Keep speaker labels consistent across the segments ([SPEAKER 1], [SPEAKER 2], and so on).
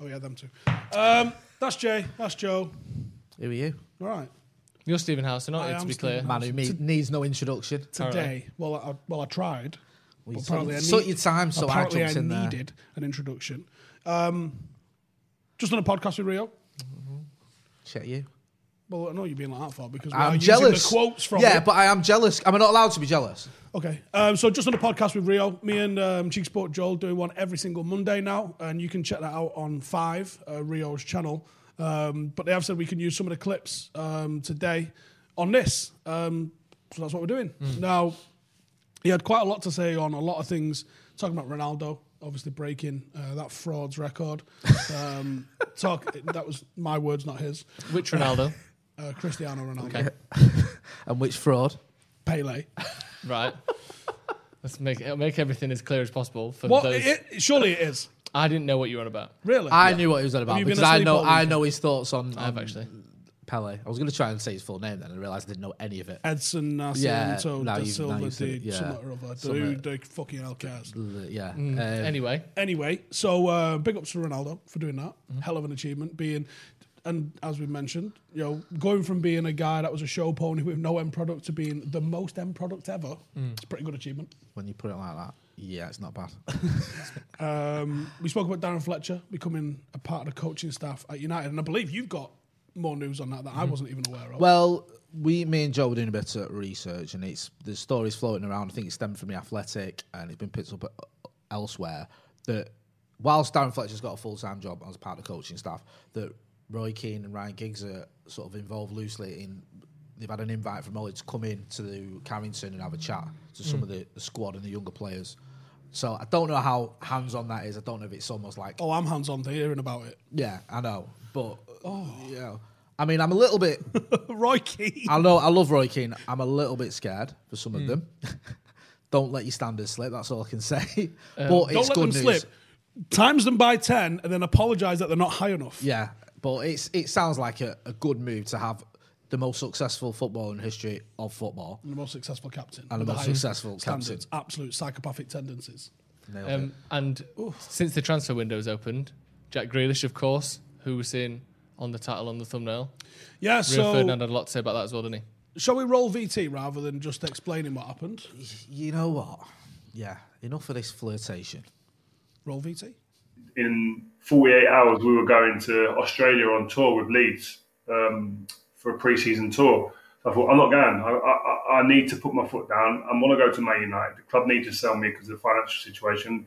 [SPEAKER 1] Oh yeah, them too. Um, that's Jay. That's Joe.
[SPEAKER 2] Who are you?
[SPEAKER 1] All right.
[SPEAKER 3] You're Stephen Howson, not
[SPEAKER 1] I
[SPEAKER 3] you,
[SPEAKER 1] am
[SPEAKER 3] to be
[SPEAKER 1] Stephen
[SPEAKER 3] clear.
[SPEAKER 1] House.
[SPEAKER 2] Man who me- needs no introduction.
[SPEAKER 1] Today, well, I, well, I tried.
[SPEAKER 2] Well, you
[SPEAKER 1] but
[SPEAKER 2] took-
[SPEAKER 1] apparently I
[SPEAKER 2] took
[SPEAKER 1] need-
[SPEAKER 2] your time, so I
[SPEAKER 1] apparently
[SPEAKER 2] jumped in there.
[SPEAKER 1] needed an introduction. Um, just on a podcast with Rio.
[SPEAKER 2] Check you.
[SPEAKER 1] Well, I know you're being like that for because we are
[SPEAKER 2] I'm
[SPEAKER 1] using
[SPEAKER 2] jealous.
[SPEAKER 1] the quotes from
[SPEAKER 2] yeah,
[SPEAKER 1] it.
[SPEAKER 2] but I am jealous. Am I not allowed to be jealous?
[SPEAKER 1] Okay, um, so just on the podcast with Rio, me and um, Cheek Sport Joel doing one every single Monday now, and you can check that out on Five, uh, Rio's channel. Um, but they have said we can use some of the clips um, today on this, um, so that's what we're doing. Now, he had quite a lot to say on a lot of things, talking about Ronaldo, obviously breaking uh, that fraud's record. Um, talk that was my words, not his.
[SPEAKER 3] Which Ronaldo?
[SPEAKER 1] Uh, Cristiano Ronaldo,
[SPEAKER 3] Okay.
[SPEAKER 2] And which fraud?
[SPEAKER 1] Pele.
[SPEAKER 3] right. Let's make it'll make everything as clear as possible for
[SPEAKER 1] What?
[SPEAKER 3] those.
[SPEAKER 1] It, surely it is.
[SPEAKER 3] I didn't know what you were on about.
[SPEAKER 1] Really?
[SPEAKER 2] I knew what he was on about
[SPEAKER 1] you been
[SPEAKER 2] because I
[SPEAKER 1] asleep
[SPEAKER 2] know
[SPEAKER 1] all
[SPEAKER 2] I
[SPEAKER 1] weekend?
[SPEAKER 2] know his thoughts on,
[SPEAKER 3] I have
[SPEAKER 2] on
[SPEAKER 3] actually.
[SPEAKER 2] Pele. I was going to try and say his full name then, and realised I didn't know any of it.
[SPEAKER 1] Edson
[SPEAKER 2] Yeah,
[SPEAKER 1] Nascimento
[SPEAKER 2] now
[SPEAKER 1] da
[SPEAKER 2] you've- now
[SPEAKER 1] Silva
[SPEAKER 2] you've said
[SPEAKER 1] de
[SPEAKER 2] it, yeah.
[SPEAKER 1] something or other.
[SPEAKER 2] Something-
[SPEAKER 1] Who the fucking hell cares?
[SPEAKER 2] Yeah.
[SPEAKER 3] Mm.
[SPEAKER 2] Um,
[SPEAKER 3] Anyway,
[SPEAKER 1] Anyway, so uh, big ups to Ronaldo for doing that.
[SPEAKER 2] Mm-hmm.
[SPEAKER 1] Hell of an achievement. Being, and as we mentioned, you know, going from being a guy that was a show pony with no end product to being the most end product ever,
[SPEAKER 2] Mm.
[SPEAKER 1] it's a pretty good achievement.
[SPEAKER 2] when you put it like that, yeah, it's not bad.
[SPEAKER 1] Um, we spoke about Darren Fletcher becoming a part of the coaching staff at United, and I believe you've got more news on that that I wasn't even aware of.
[SPEAKER 2] Well, we, me and Joe were doing a bit of research, and it's the stories floating around. I think it stemmed from the Athletic, and it's been picked up uh, elsewhere. That whilst Darren Fletcher's got a full time job as part of the coaching staff, that Roy Keane and Ryan Giggs are sort of involved loosely in. They've had an invite from Ole to come in to the Carrington and have a chat to some of the, the squad and the younger players. So I don't know how hands on that is. I don't know if it's almost like
[SPEAKER 1] oh, I'm hands on to hearing about it.
[SPEAKER 2] yeah, I know, but oh, yeah. I mean, I'm a little bit.
[SPEAKER 1] Roy Keane.
[SPEAKER 2] I know I love Roy Keane. I'm a little bit scared for some
[SPEAKER 1] Hmm.
[SPEAKER 2] of them. Don't let your standards slip. That's all I can say. but
[SPEAKER 1] Don't
[SPEAKER 2] it's
[SPEAKER 1] let
[SPEAKER 2] good
[SPEAKER 1] them
[SPEAKER 2] news.
[SPEAKER 1] slip. Times them by 10 and then apologise that they're not high enough.
[SPEAKER 2] Yeah, but it's it sounds like a, a good move to have the most successful footballer in history of football.
[SPEAKER 1] And the most successful captain.
[SPEAKER 2] And the
[SPEAKER 1] with
[SPEAKER 2] most successful
[SPEAKER 1] standards, Absolute psychopathic tendencies.
[SPEAKER 3] Um, and since the transfer window's opened, Jack Grealish, of course, who was seen on the title on the thumbnail.
[SPEAKER 1] Yeah,
[SPEAKER 3] Rio
[SPEAKER 1] so
[SPEAKER 3] Ferdinand had a lot to say about that as well, didn't he?
[SPEAKER 1] shall we roll VT rather than just explaining what happened?
[SPEAKER 2] it. You know what? Yeah, enough of this flirtation.
[SPEAKER 1] Roll VT.
[SPEAKER 4] In 48 hours, we were going to Australia on tour with Leeds um, for a pre-season tour. So I thought, I'm not going. I, I, I need to put my foot down. I want to go to Man United. The club need to sell me because of the financial situation.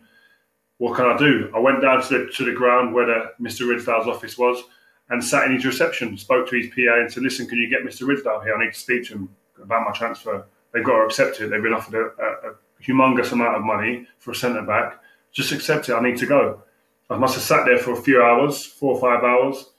[SPEAKER 4] What can I do? I went down to the, to the ground where the, Mr. Ridsdale's office was and sat in his reception, spoke to his PA and said, listen, can you get Mr. Ridsdale here? I need to speak to him about my transfer. They've got to accept it. They've been offered a, a, a humongous amount of money for a centre back. Just accept it. I need to go. I must have sat there for a few hours, four or five hours.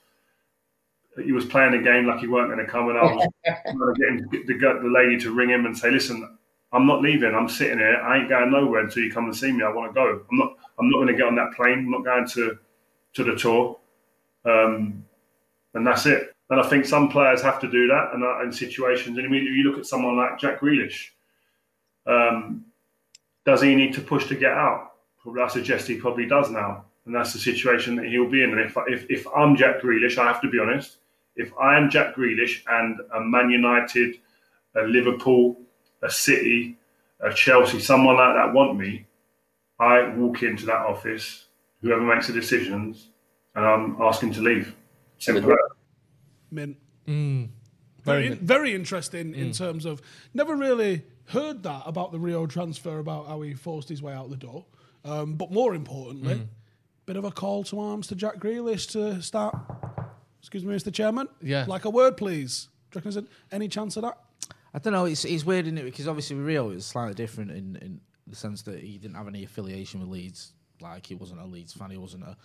[SPEAKER 4] He was playing a game like he weren't going to come, and I was trying to get, him, get the, the lady to ring him and say, "Listen, I'm not leaving. I'm sitting here. I ain't going nowhere until you come and see me. I want to go. I'm not. I'm not going to get on that plane. I'm not going to to the tour." Um, and that's it. And I think some players have to do that, and uh, in situations. And immediately you look at someone like Jack Grealish. Um, does he need to push to get out? Probably, I suggest he probably does now, and that's the situation that he'll be in. And if if, if I'm Jack Grealish, I have to be honest. If I am Jack Grealish and a Man United, a Liverpool, a City, a Chelsea, someone like that want me, I walk into that office, whoever makes the decisions, and I'm asking to leave. Simple. as that.
[SPEAKER 1] Mint.
[SPEAKER 3] Very
[SPEAKER 1] Very,
[SPEAKER 3] mint.
[SPEAKER 1] very interesting in mm. terms of never really heard that about the Rio transfer about how he forced his way out the door. Um, but more importantly, mm. Bit of a call to arms to Jack Grealish to start. Excuse me, Mr. Chairman.
[SPEAKER 3] Yeah.
[SPEAKER 1] Like a word, please. Do you reckon there's any chance of that?
[SPEAKER 2] I don't know. It's it's weird, isn't it? Because obviously Rio was slightly different in, in the sense that he didn't have any affiliation with Leeds. Like he wasn't a Leeds fan. He wasn't a,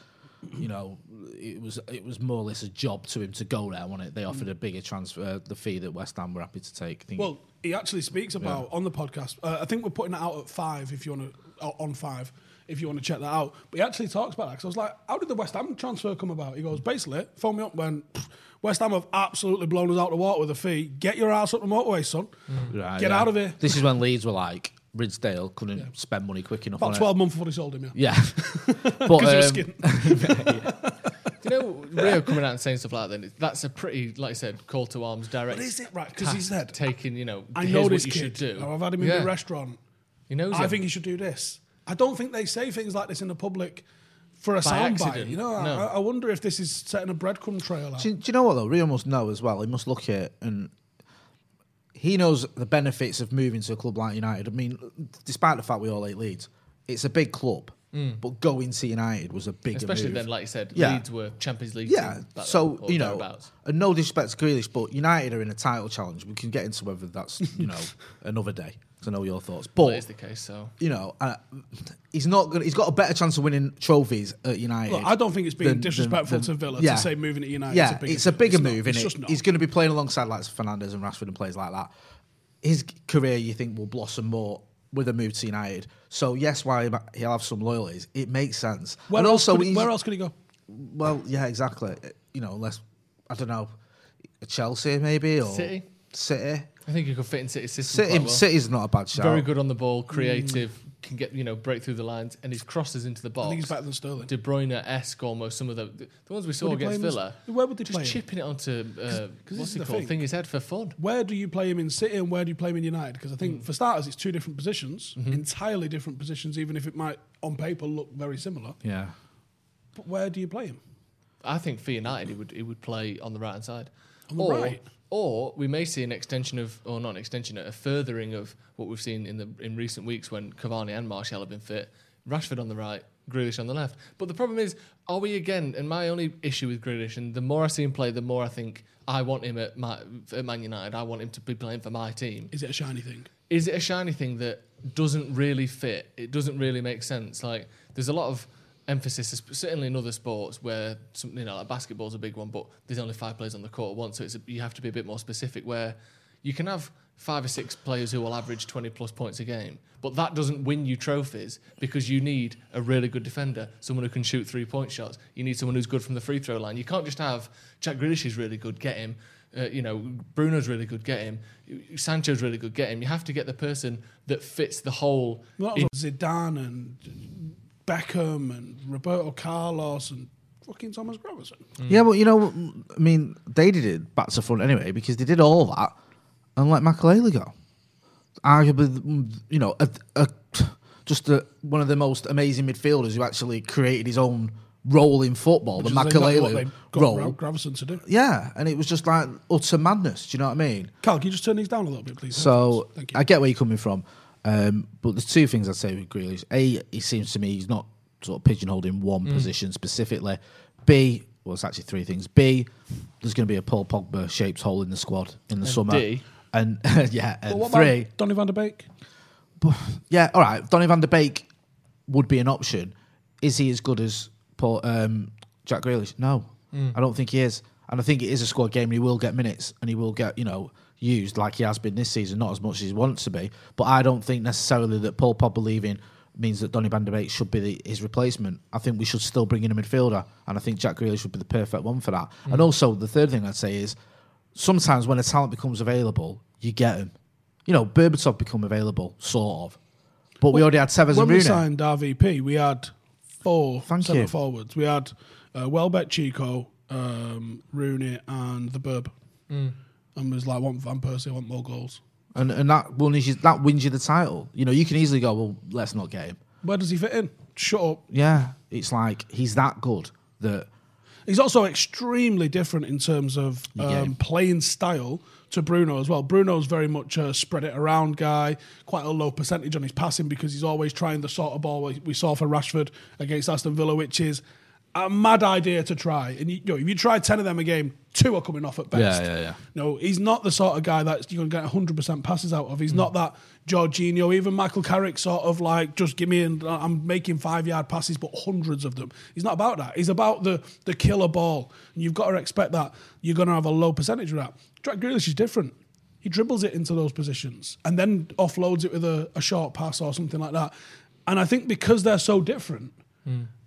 [SPEAKER 2] you know, it was it was more or less a job to him to go there. Wasn't it? They offered a bigger transfer, the fee that West Ham were happy to take. I think.
[SPEAKER 1] Well, he actually speaks about on the podcast. Uh, I think we're putting it out at five if you want to on five if you want to check that out. But he actually talks about that because I was like, "How did the West Ham transfer come about?" He goes, "Basically, phone me up when West Ham have absolutely blown us out of the water with a fee. Get your ass up the motorway, son.
[SPEAKER 2] Right,
[SPEAKER 1] Get
[SPEAKER 2] yeah.
[SPEAKER 1] out of here."
[SPEAKER 2] This is when Leeds were like Ridsdale couldn't spend money quick enough.
[SPEAKER 1] About
[SPEAKER 2] on
[SPEAKER 1] twelve months before he sold him. Yeah,
[SPEAKER 2] It. Yeah, but
[SPEAKER 1] because
[SPEAKER 2] um,
[SPEAKER 1] skin.
[SPEAKER 3] Do you know Rio coming out and saying stuff like that? Then that's a pretty, like I said, call to arms direct.
[SPEAKER 1] But is it right? Because he
[SPEAKER 3] task,
[SPEAKER 1] said,
[SPEAKER 3] taking, you know,
[SPEAKER 1] "I
[SPEAKER 3] here's
[SPEAKER 1] know
[SPEAKER 3] what
[SPEAKER 1] this
[SPEAKER 3] you
[SPEAKER 1] kid.
[SPEAKER 3] should do.
[SPEAKER 1] I've had him in
[SPEAKER 3] Yeah.
[SPEAKER 1] the restaurant.
[SPEAKER 3] He knows.
[SPEAKER 1] I
[SPEAKER 3] him.
[SPEAKER 1] think he should do this." I don't think they say things like this in the public for a soundbite. You know,
[SPEAKER 3] No.
[SPEAKER 1] I, I wonder if this is setting a breadcrumb trail out.
[SPEAKER 2] Do, you- do you know what though? Rio must know as well. He must look at it and he knows the benefits of moving to a club like United. I mean, despite the fact we all hate Leeds, it's a big club, mm. but going to United was a bigger
[SPEAKER 3] Especially
[SPEAKER 2] move.
[SPEAKER 3] then, like you said,
[SPEAKER 2] Yeah.
[SPEAKER 3] Leeds were Champions League.
[SPEAKER 2] Yeah,
[SPEAKER 3] team
[SPEAKER 2] so
[SPEAKER 3] then,
[SPEAKER 2] you know, and no disrespect to Grealish, but United are in a title challenge. We can get into whether that's you know another day to know your thoughts. But
[SPEAKER 3] Well, that is the case. So
[SPEAKER 2] you know, uh, he's not gonna. He's got a better chance of winning trophies at United.
[SPEAKER 1] Look, I don't think it's being
[SPEAKER 2] than-
[SPEAKER 1] disrespectful
[SPEAKER 2] than-
[SPEAKER 1] to Villa
[SPEAKER 2] yeah.
[SPEAKER 1] to say moving to United.
[SPEAKER 2] Yeah,
[SPEAKER 1] is a bigger
[SPEAKER 2] it's a
[SPEAKER 1] deal.
[SPEAKER 2] bigger
[SPEAKER 1] It's not.
[SPEAKER 2] move, isn't it? He's going to be playing alongside like Fernandes and Rashford and players like that. His career, you think, will blossom more with a move to United. So yes, why he'll have some loyalties, it makes sense.
[SPEAKER 1] Where
[SPEAKER 2] and
[SPEAKER 1] else
[SPEAKER 2] also,
[SPEAKER 1] could he, where else could he go?
[SPEAKER 2] well, yeah, exactly. You know, unless I don't know, Chelsea maybe or
[SPEAKER 3] City?
[SPEAKER 2] City.
[SPEAKER 3] I think you could fit in City's system
[SPEAKER 2] City,
[SPEAKER 3] quite well.
[SPEAKER 2] City's not a bad shout.
[SPEAKER 3] Very good on the ball, creative, can get you know break through the lines, and his crosses into the box.
[SPEAKER 1] I think he's better than Sterling.
[SPEAKER 3] De Bruyne esque almost. Some of the the ones we saw
[SPEAKER 1] Would
[SPEAKER 3] against
[SPEAKER 1] play him as-
[SPEAKER 3] Villa.
[SPEAKER 1] where would they
[SPEAKER 3] just
[SPEAKER 1] play him?
[SPEAKER 3] chipping it onto uh,
[SPEAKER 1] 'cause this
[SPEAKER 3] what's
[SPEAKER 1] is
[SPEAKER 3] it
[SPEAKER 1] the
[SPEAKER 3] called?
[SPEAKER 1] thing.
[SPEAKER 3] Thing his head for fun.
[SPEAKER 1] Where do you play him in City and where do you play him in United? Because I think for starters, it's two different positions,
[SPEAKER 3] Mm-hmm.
[SPEAKER 1] entirely different positions, even if it might on paper look very similar.
[SPEAKER 2] Yeah.
[SPEAKER 1] But where do you play him?
[SPEAKER 3] I think for United, he would he would play on the right hand side.
[SPEAKER 1] On the
[SPEAKER 3] or,
[SPEAKER 1] right?
[SPEAKER 3] Or we may see an extension of, or not an extension, a furthering of what we've seen in the in recent weeks when Cavani and Martial have been fit. Rashford on the right, Grealish on the left. But the problem is, are we again? And my only issue with Grealish, and the more I see him play, the more I think I want him at, my, at Man United. I want him to be playing for my team.
[SPEAKER 1] Is it a shiny thing?
[SPEAKER 3] Is it a shiny thing that doesn't really fit? It doesn't really make sense. Like there's a lot of emphasis, is certainly in other sports, where some, you know like basketball's a big one, but there's only five players on the court at once, so it's a, you have to be a bit more specific. Where you can have five or six players who will average 20 plus points a game, but that doesn't win you trophies because you need a really good defender, someone who can shoot three point shots. You need someone who's good from the free throw line. You can't just have Jack Grealish is really good, get him. Uh, you know, Bruno's really good, get him. Sancho's really good, get him. You have to get the person that fits the whole.
[SPEAKER 1] Well, was Zidane and Beckham and Roberto Carlos and fucking Thomas Gravesen. Mm.
[SPEAKER 2] Yeah, but you know, I mean, they did it back to front anyway because they did all that and let Makelele go. Arguably, you know, a, a, just a, one of the most amazing midfielders who actually created his own role in football,
[SPEAKER 1] Which
[SPEAKER 2] the
[SPEAKER 1] is exactly Makelele
[SPEAKER 2] role.
[SPEAKER 1] Gra- Gravesen to do.
[SPEAKER 2] Yeah, and it was just like utter madness. Do you know what I mean?
[SPEAKER 1] Carl, can you just turn these down a little bit, please?
[SPEAKER 2] So
[SPEAKER 1] Thank you.
[SPEAKER 2] I get where you're coming from, um, but there's two things I'd say with Grealish. A, he seems to me he's not sort of pigeonholed in one position specifically. B, well, it's actually three things. B, there's going to be a Paul Pogba shaped hole in the squad in the summer.
[SPEAKER 3] D?
[SPEAKER 2] And yeah, and
[SPEAKER 1] But what
[SPEAKER 2] three.
[SPEAKER 1] about Donny van der Beek?
[SPEAKER 2] yeah, all right. Donny van der Beek would be an option. Is he as good as Paul, um, Jack Grealish? No, I don't think he is. And I think it is a squad game. and He will get minutes and he will get you know used like he has been this season, not as much as he wants to be. But I don't think necessarily that Paul Pogba leaving means that Donny van der Beek should be the, his replacement. I think we should still bring in a midfielder, and I think Jack Grealish would be the perfect one for that. And also the third thing I'd say is sometimes when a talent becomes available, you get him. You know, Berbatov become available, sort of. But we already had Tevez
[SPEAKER 1] when we signed RVP, we had four
[SPEAKER 2] Thank
[SPEAKER 1] centre
[SPEAKER 2] you.
[SPEAKER 1] forwards. We had uh, Welbeck, Chico, um, Rooney, and the Burb.
[SPEAKER 2] Mm.
[SPEAKER 1] And was like, want Van Persie, I want more goals.
[SPEAKER 2] and and that wins you, that wins you the title. You know, you can easily go, well, let's not get him.
[SPEAKER 1] Where does he fit in? Shut up.
[SPEAKER 2] Yeah, it's like he's that good that
[SPEAKER 1] He's also extremely different in terms of um, playing style to Bruno as well. Bruno's very much a spread it around guy, quite a low percentage on his passing because he's always trying the sort of ball we- we saw for Rashford against Aston Villa, which is a mad idea to try. And you, you know, if you try 10 of them a game, two are coming off at best.
[SPEAKER 2] Yeah, yeah, yeah.
[SPEAKER 1] No, he's not the sort of guy that you're going to get 100% passes out of. He's
[SPEAKER 2] Mm.
[SPEAKER 1] not that Jorginho, even Michael Carrick sort of like, just give me, and I'm making five yard passes, but hundreds of them. He's not about that. He's about the, the killer ball. And you've got to expect that you're going to have a low percentage of that. Jack Grealish is different. He dribbles it into those positions and then offloads it with a, a short pass or something like that. And I think because they're so different,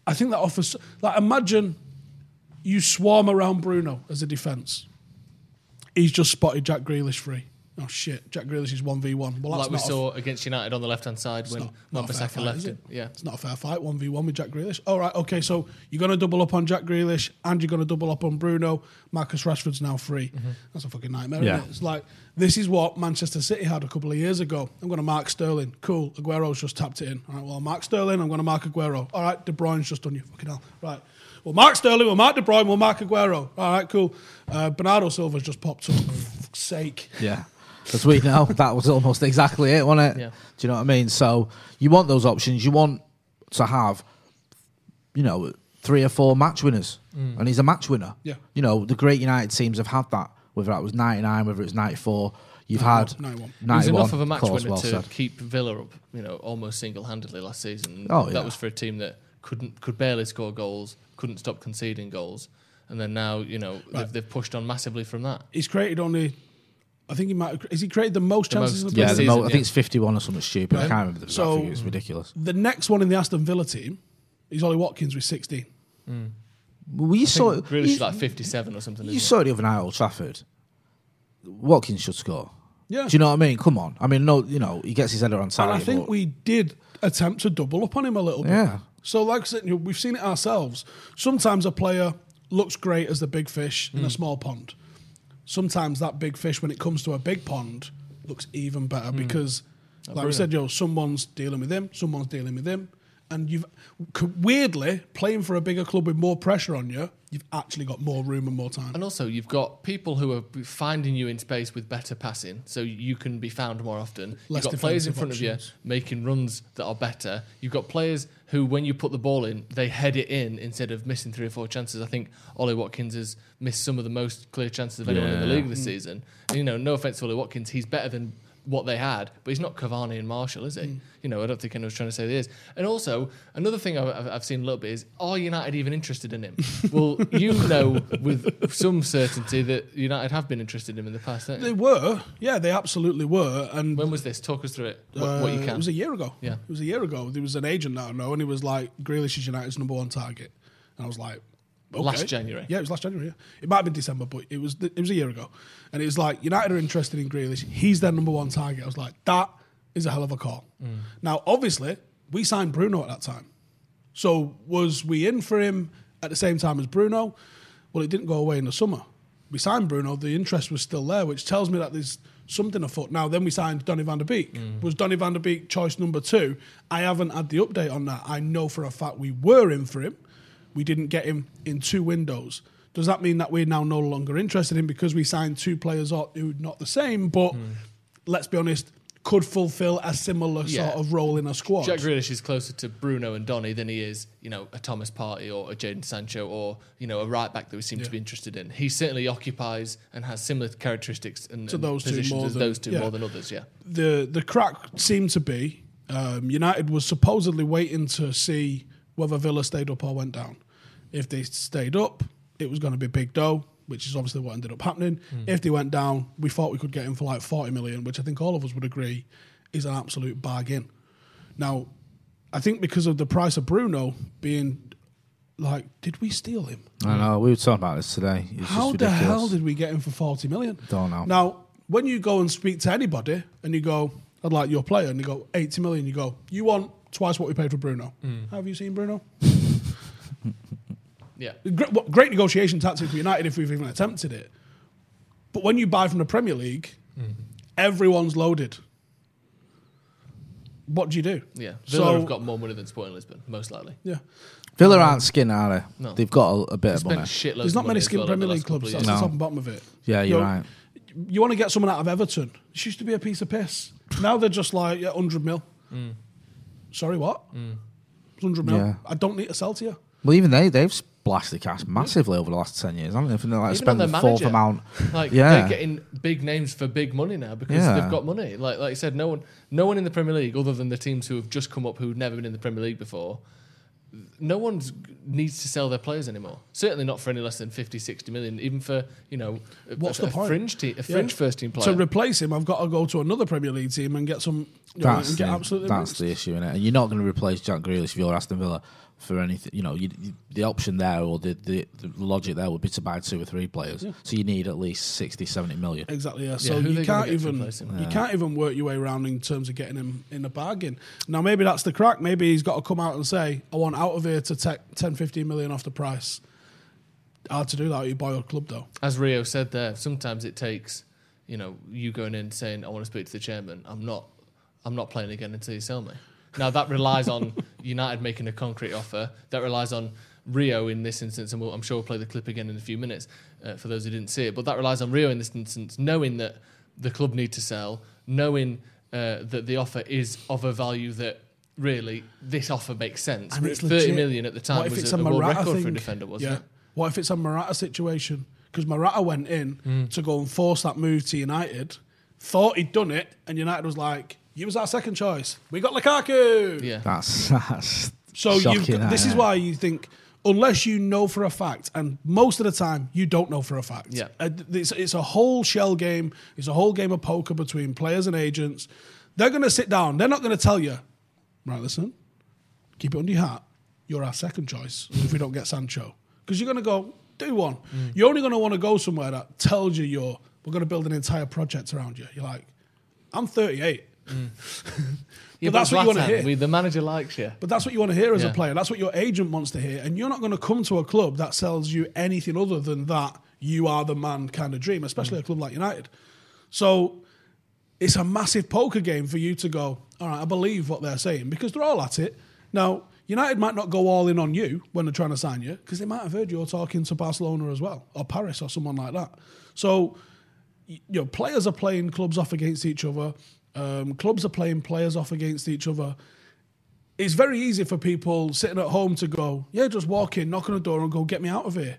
[SPEAKER 1] I think that offers, like, imagine you swarm around Bruno as a defence. He's just spotted Jack Grealish free. Oh shit, Jack Grealish is one v one. Well, that's
[SPEAKER 3] like we
[SPEAKER 1] not a-
[SPEAKER 3] saw against United on the left hand side when
[SPEAKER 1] not- not a fair
[SPEAKER 3] Wan-Bissaka
[SPEAKER 1] fight,
[SPEAKER 3] left it.
[SPEAKER 1] it?
[SPEAKER 3] Yeah.
[SPEAKER 1] It's not a fair fight. One v one with Jack Grealish. All right, okay. So you're going to double up on Jack Grealish, and you're going to double up on Bruno. Marcus Rashford's now free. That's a fucking nightmare.
[SPEAKER 2] Yeah.
[SPEAKER 1] Isn't it? It's like this is what Manchester City had a couple of years ago. I'm going to mark Sterling. Cool. Aguero's just tapped it in. All right. Well, I Mark Sterling. I'm going to mark Aguero. All right. De Bruyne's just done you. Fucking hell. Right. Well, Mark Sterling. We'll mark De Bruyne. We'll mark Aguero. All right. Cool. Uh, Bernardo Silva's just popped up. For fuck's sake.
[SPEAKER 2] Yeah. As we know, that was almost exactly it, wasn't it?
[SPEAKER 3] Yeah.
[SPEAKER 2] Do you know what I mean? So you want those options. You want to have, you know, three or four match winners. Mm. And he's a match winner.
[SPEAKER 1] Yeah.
[SPEAKER 2] You know, the great United teams have had that, whether that was 99, whether it was 94. You've
[SPEAKER 1] 91,
[SPEAKER 2] had
[SPEAKER 1] 91.
[SPEAKER 2] 91.
[SPEAKER 3] It was enough of a match
[SPEAKER 2] course,
[SPEAKER 3] winner
[SPEAKER 2] well
[SPEAKER 3] to
[SPEAKER 2] said.
[SPEAKER 3] keep Villa up, you know, almost single handedly last season.
[SPEAKER 2] Oh, yeah.
[SPEAKER 3] that was for a team that couldn't could barely score goals, couldn't stop conceding goals, and then now you know they've, they've pushed on massively from that.
[SPEAKER 1] He's created only. I think he might. Have, has he created the most
[SPEAKER 3] The
[SPEAKER 1] chances?
[SPEAKER 3] most,
[SPEAKER 1] in the
[SPEAKER 2] Yeah, the
[SPEAKER 3] season,
[SPEAKER 2] mo- I
[SPEAKER 3] yeah.
[SPEAKER 2] think it's 51 or something stupid. I can't remember the
[SPEAKER 1] So-
[SPEAKER 2] exact figure. It's ridiculous.
[SPEAKER 1] The next one in the Aston Villa team is Ollie Watkins with 16.
[SPEAKER 2] Well, you saw it.
[SPEAKER 3] Really,
[SPEAKER 2] you,
[SPEAKER 3] she's like fifty-seven or something.
[SPEAKER 2] you saw it the other night at Old Trafford. Watkins should score.
[SPEAKER 1] Yeah.
[SPEAKER 2] Do you know what I mean? Come on. I mean, no, you know, he gets his header on
[SPEAKER 1] And. I think
[SPEAKER 2] but-
[SPEAKER 1] we did attempt to double up on him a little bit.
[SPEAKER 2] Yeah.
[SPEAKER 1] So, like I said, you know, we've seen it ourselves. Sometimes a player looks great as the big fish
[SPEAKER 2] Hmm.
[SPEAKER 1] in a small pond. Sometimes that big fish, when it comes to a big pond, looks even better
[SPEAKER 2] Hmm.
[SPEAKER 1] because, like we said, yo, someone's dealing with him, someone's dealing with him. And you've weirdly playing for a bigger club with more pressure on you, you've actually got more room and more time.
[SPEAKER 3] And also, you've got people who are finding you in space with better passing, so you can be found more often.
[SPEAKER 1] Less
[SPEAKER 3] you've got players in front
[SPEAKER 1] options.
[SPEAKER 3] of you making runs that are better. You've got players who, when you put the ball in, they head it in instead of missing three or four chances. I think Ollie Watkins has missed some of the most clear chances of anyone in the league this mm. season. And, you know, no offense to Ollie Watkins, he's better than what they had, but he's not Cavani and Martial, is he?
[SPEAKER 1] Mm.
[SPEAKER 3] You know, I don't think anyone's trying to say he is. And also, another thing I've, I've- seen a little bit is, are United even interested in him? well, you know with some certainty that United have been interested in him in the past,
[SPEAKER 1] They
[SPEAKER 3] you?
[SPEAKER 1] were, yeah, they absolutely were. And
[SPEAKER 3] When was this? Talk us through it. What, what you
[SPEAKER 1] Uh,
[SPEAKER 3] can.
[SPEAKER 1] It was a year ago.
[SPEAKER 3] Yeah.
[SPEAKER 1] It was a year ago. There was an agent that I know, and he was like, Grealish is United's number one target. And I was like, okay.
[SPEAKER 3] Last January.
[SPEAKER 1] Yeah, it was last January. Yeah. It might have been December, but it was it was a year ago. And it was like, United are interested in Grealish. He's their number one target. I was like, that is a hell of a call.
[SPEAKER 3] Mm.
[SPEAKER 1] Now, obviously, we signed Bruno at that time. So was we in for him at the same time as Bruno? Well, it didn't go away in the summer. We signed Bruno, the interest was still there, which tells me that there's something afoot. Now, then we signed Donny van der Beek. Was Donny van der Beek choice number two? I haven't had the update on that. I know for a fact we were in for him. We didn't get him in two windows. Does that mean that we're now no longer interested in because we signed two players who are not the same, but let's be honest, could fulfill a similar
[SPEAKER 3] Yeah.
[SPEAKER 1] sort of role in a squad?
[SPEAKER 3] Jack Grealish is closer to Bruno and Donny than he is, you know, a Thomas Partey or a Jadon Sancho or, you know, a right back that we seem to be interested in. He certainly occupies and has similar characteristics and,
[SPEAKER 1] To
[SPEAKER 3] and
[SPEAKER 1] those two
[SPEAKER 3] positions
[SPEAKER 1] more
[SPEAKER 3] as
[SPEAKER 1] than-
[SPEAKER 3] those two
[SPEAKER 1] yeah.
[SPEAKER 3] more than others, yeah.
[SPEAKER 1] the the crack seemed to be Um, United was supposedly waiting to see whether Villa stayed up or went down. If they stayed up, it was going to be big dough, which is obviously what ended up happening. Hmm. If they went down, we thought we could get him for like 40 million, which I think all of us would agree is an absolute bargain. Now, I think because of the price of Bruno being like, did we steal him?
[SPEAKER 2] I know we were talking about this today. It's
[SPEAKER 1] How the hell did we get him for 40 million?
[SPEAKER 2] Don't know.
[SPEAKER 1] Now, when you go and speak to anybody and you go, I'd like your player, and you go, 80 million, you go, you want twice what we paid for Bruno. Hmm. Have you seen Bruno?
[SPEAKER 3] Yeah.
[SPEAKER 1] Great, what- great negotiation tactic for United if we've even attempted it. But when you buy from the Premier League, mm-hmm. everyone's loaded. What do you do?
[SPEAKER 3] Yeah. Villa
[SPEAKER 1] So-
[SPEAKER 3] have got more money than Sporting Lisbon, most likely.
[SPEAKER 1] Yeah.
[SPEAKER 2] Villa aren't skin, are they?
[SPEAKER 3] No.
[SPEAKER 2] They've got a, a bit of
[SPEAKER 3] Spent
[SPEAKER 2] money.
[SPEAKER 3] shitloads
[SPEAKER 1] There's not many
[SPEAKER 3] as
[SPEAKER 1] skin
[SPEAKER 3] well
[SPEAKER 1] Premier League clubs.
[SPEAKER 3] of
[SPEAKER 1] That's
[SPEAKER 3] years.
[SPEAKER 1] the top and bottom of it.
[SPEAKER 2] Yeah, you're
[SPEAKER 1] know,
[SPEAKER 2] right.
[SPEAKER 1] You want to get someone out of Everton. This used to be a piece of piss. Now they're just like, yeah, 100 mil. Mm. Sorry, what? Mm. 100 mil.
[SPEAKER 2] Yeah.
[SPEAKER 1] I don't need to sell to you.
[SPEAKER 2] Well, even they they've splashed the cash massively over the last ten years, haven't they? I think they're like
[SPEAKER 3] Even
[SPEAKER 2] spend the
[SPEAKER 3] their
[SPEAKER 2] fourth amount.
[SPEAKER 3] Like
[SPEAKER 2] Yeah.
[SPEAKER 3] they're getting big names for big money now because
[SPEAKER 2] Yeah.
[SPEAKER 3] they've got money. Like like I said, no one no one in the Premier League other than the teams who have just come up who've never been in the Premier League before. No one needs to sell their players anymore. Certainly not for any less than 50, 60 million, even for, you know,
[SPEAKER 1] What's
[SPEAKER 3] a,
[SPEAKER 1] the
[SPEAKER 3] a
[SPEAKER 1] point?
[SPEAKER 3] fringe team, a
[SPEAKER 1] Yeah.
[SPEAKER 3] fringe first team player.
[SPEAKER 1] To replace him, I've got to go to another Premier League team and get some. You know,
[SPEAKER 2] That's
[SPEAKER 1] and get
[SPEAKER 2] the,
[SPEAKER 1] absolutely
[SPEAKER 2] that's
[SPEAKER 1] rinsed.
[SPEAKER 2] the issue in it, and you're not going to replace Jack Grealish if you're Aston Villa for anything. You know, you, you- the option there or the, the the logic there would be to buy two or three players. So you need at least 60, 70 million.
[SPEAKER 1] Exactly. Yeah. So
[SPEAKER 3] who are
[SPEAKER 1] you can't even
[SPEAKER 3] replace
[SPEAKER 1] you can't even work your way around in terms of getting him in a bargain. Now maybe that's the crack. Maybe he's got to come out and say, "I want out of here to take 10, 15 million off the price." Hard to do that at your boyhood club though.
[SPEAKER 3] As Rio said there, sometimes it takes, you know, you going in saying, "I want to speak to the chairman." I'm not, I'm not playing again until you sell me. Now that relies on United making a concrete offer. That relies on Rio in this instance, and we'll, I'm sure we'll play the clip again in a few minutes uh, for those who didn't see it. But that relies on Rio in this instance, knowing that the club need to sell, knowing uh, that the offer is of a value that. Really, this offer makes sense.
[SPEAKER 1] And it's
[SPEAKER 3] Thirty
[SPEAKER 1] legit.
[SPEAKER 3] million at the time
[SPEAKER 1] What if
[SPEAKER 3] was
[SPEAKER 1] it's
[SPEAKER 3] a,
[SPEAKER 1] a
[SPEAKER 3] world record for a defender, wasn't
[SPEAKER 1] yeah.
[SPEAKER 3] it?
[SPEAKER 1] What if it's a Morata situation? Because Morata went in to go and force that move to United, thought he'd done it, and United was like, "You was our second choice. We got Lukaku."
[SPEAKER 3] Yeah.
[SPEAKER 2] That's that's
[SPEAKER 1] So you've
[SPEAKER 2] shocking,
[SPEAKER 1] got, this is why you think, unless you know for a fact, and most of the time you don't know for a fact.
[SPEAKER 3] Yeah.
[SPEAKER 1] Uh, it's, it's a whole shell game. It's a whole game of poker between players and agents. They're going to sit down. They're not going to tell you, right? Listen, keep it under your hat. You're our second choice if we don't get Sancho, because you're going to go do one.
[SPEAKER 3] Mm.
[SPEAKER 1] You're only going to want to go somewhere that tells you you're. We're going to build an entire project around you. You're like, I'm 38.
[SPEAKER 3] Yeah, mm.
[SPEAKER 1] but that's what you want to hear.
[SPEAKER 3] we- the manager likes you.
[SPEAKER 1] But that's what you want to hear as a player. That's what your agent wants to hear. And you're not going to come to a club that sells you anything other than that you are the man kind of dream, especially mm. a club like United. So it's a massive poker game for you to go, all right, I believe what they're saying because they're all at it. Now, United might not go all in on you when they're trying to sign you because they might have heard you're talking to Barcelona as well or Paris or someone like that. So you know, players are playing clubs off against each other. Um, clubs are playing players off against each other. It's very easy for people sitting at home to go, yeah, just walk in, knock on the door, and go, get me out of here.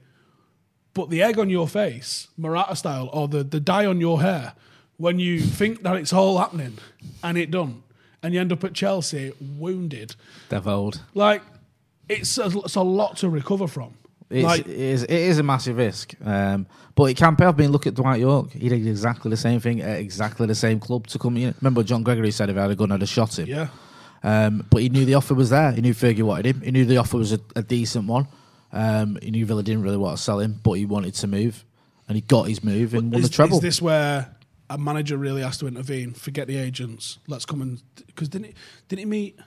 [SPEAKER 1] But the egg on your face, Morata style, or the, the dye on your hair, when you think that it's all happening and it don't, and you end up at Chelsea wounded,
[SPEAKER 2] Devold.
[SPEAKER 1] like it's a, it's a lot to recover from.
[SPEAKER 2] It's,
[SPEAKER 1] like,
[SPEAKER 2] it, is, it is a massive risk, um, but it can pay off. I mean, look at Dwight Yorke. He did exactly the same thing at exactly the same club to come in. Remember, John Gregory said if I had a gun, I'd have shot him.
[SPEAKER 1] yeah.
[SPEAKER 2] Um, but he knew the offer was there. He knew Fergie wanted him. He knew the offer was a, a decent one. Um, he knew Villa didn't really want to sell him, but he wanted to move, and he got his move and won
[SPEAKER 1] is,
[SPEAKER 2] the treble.
[SPEAKER 1] Is this where a manager really has to intervene? Forget the agents. Let's come and because didn't didn't he meet?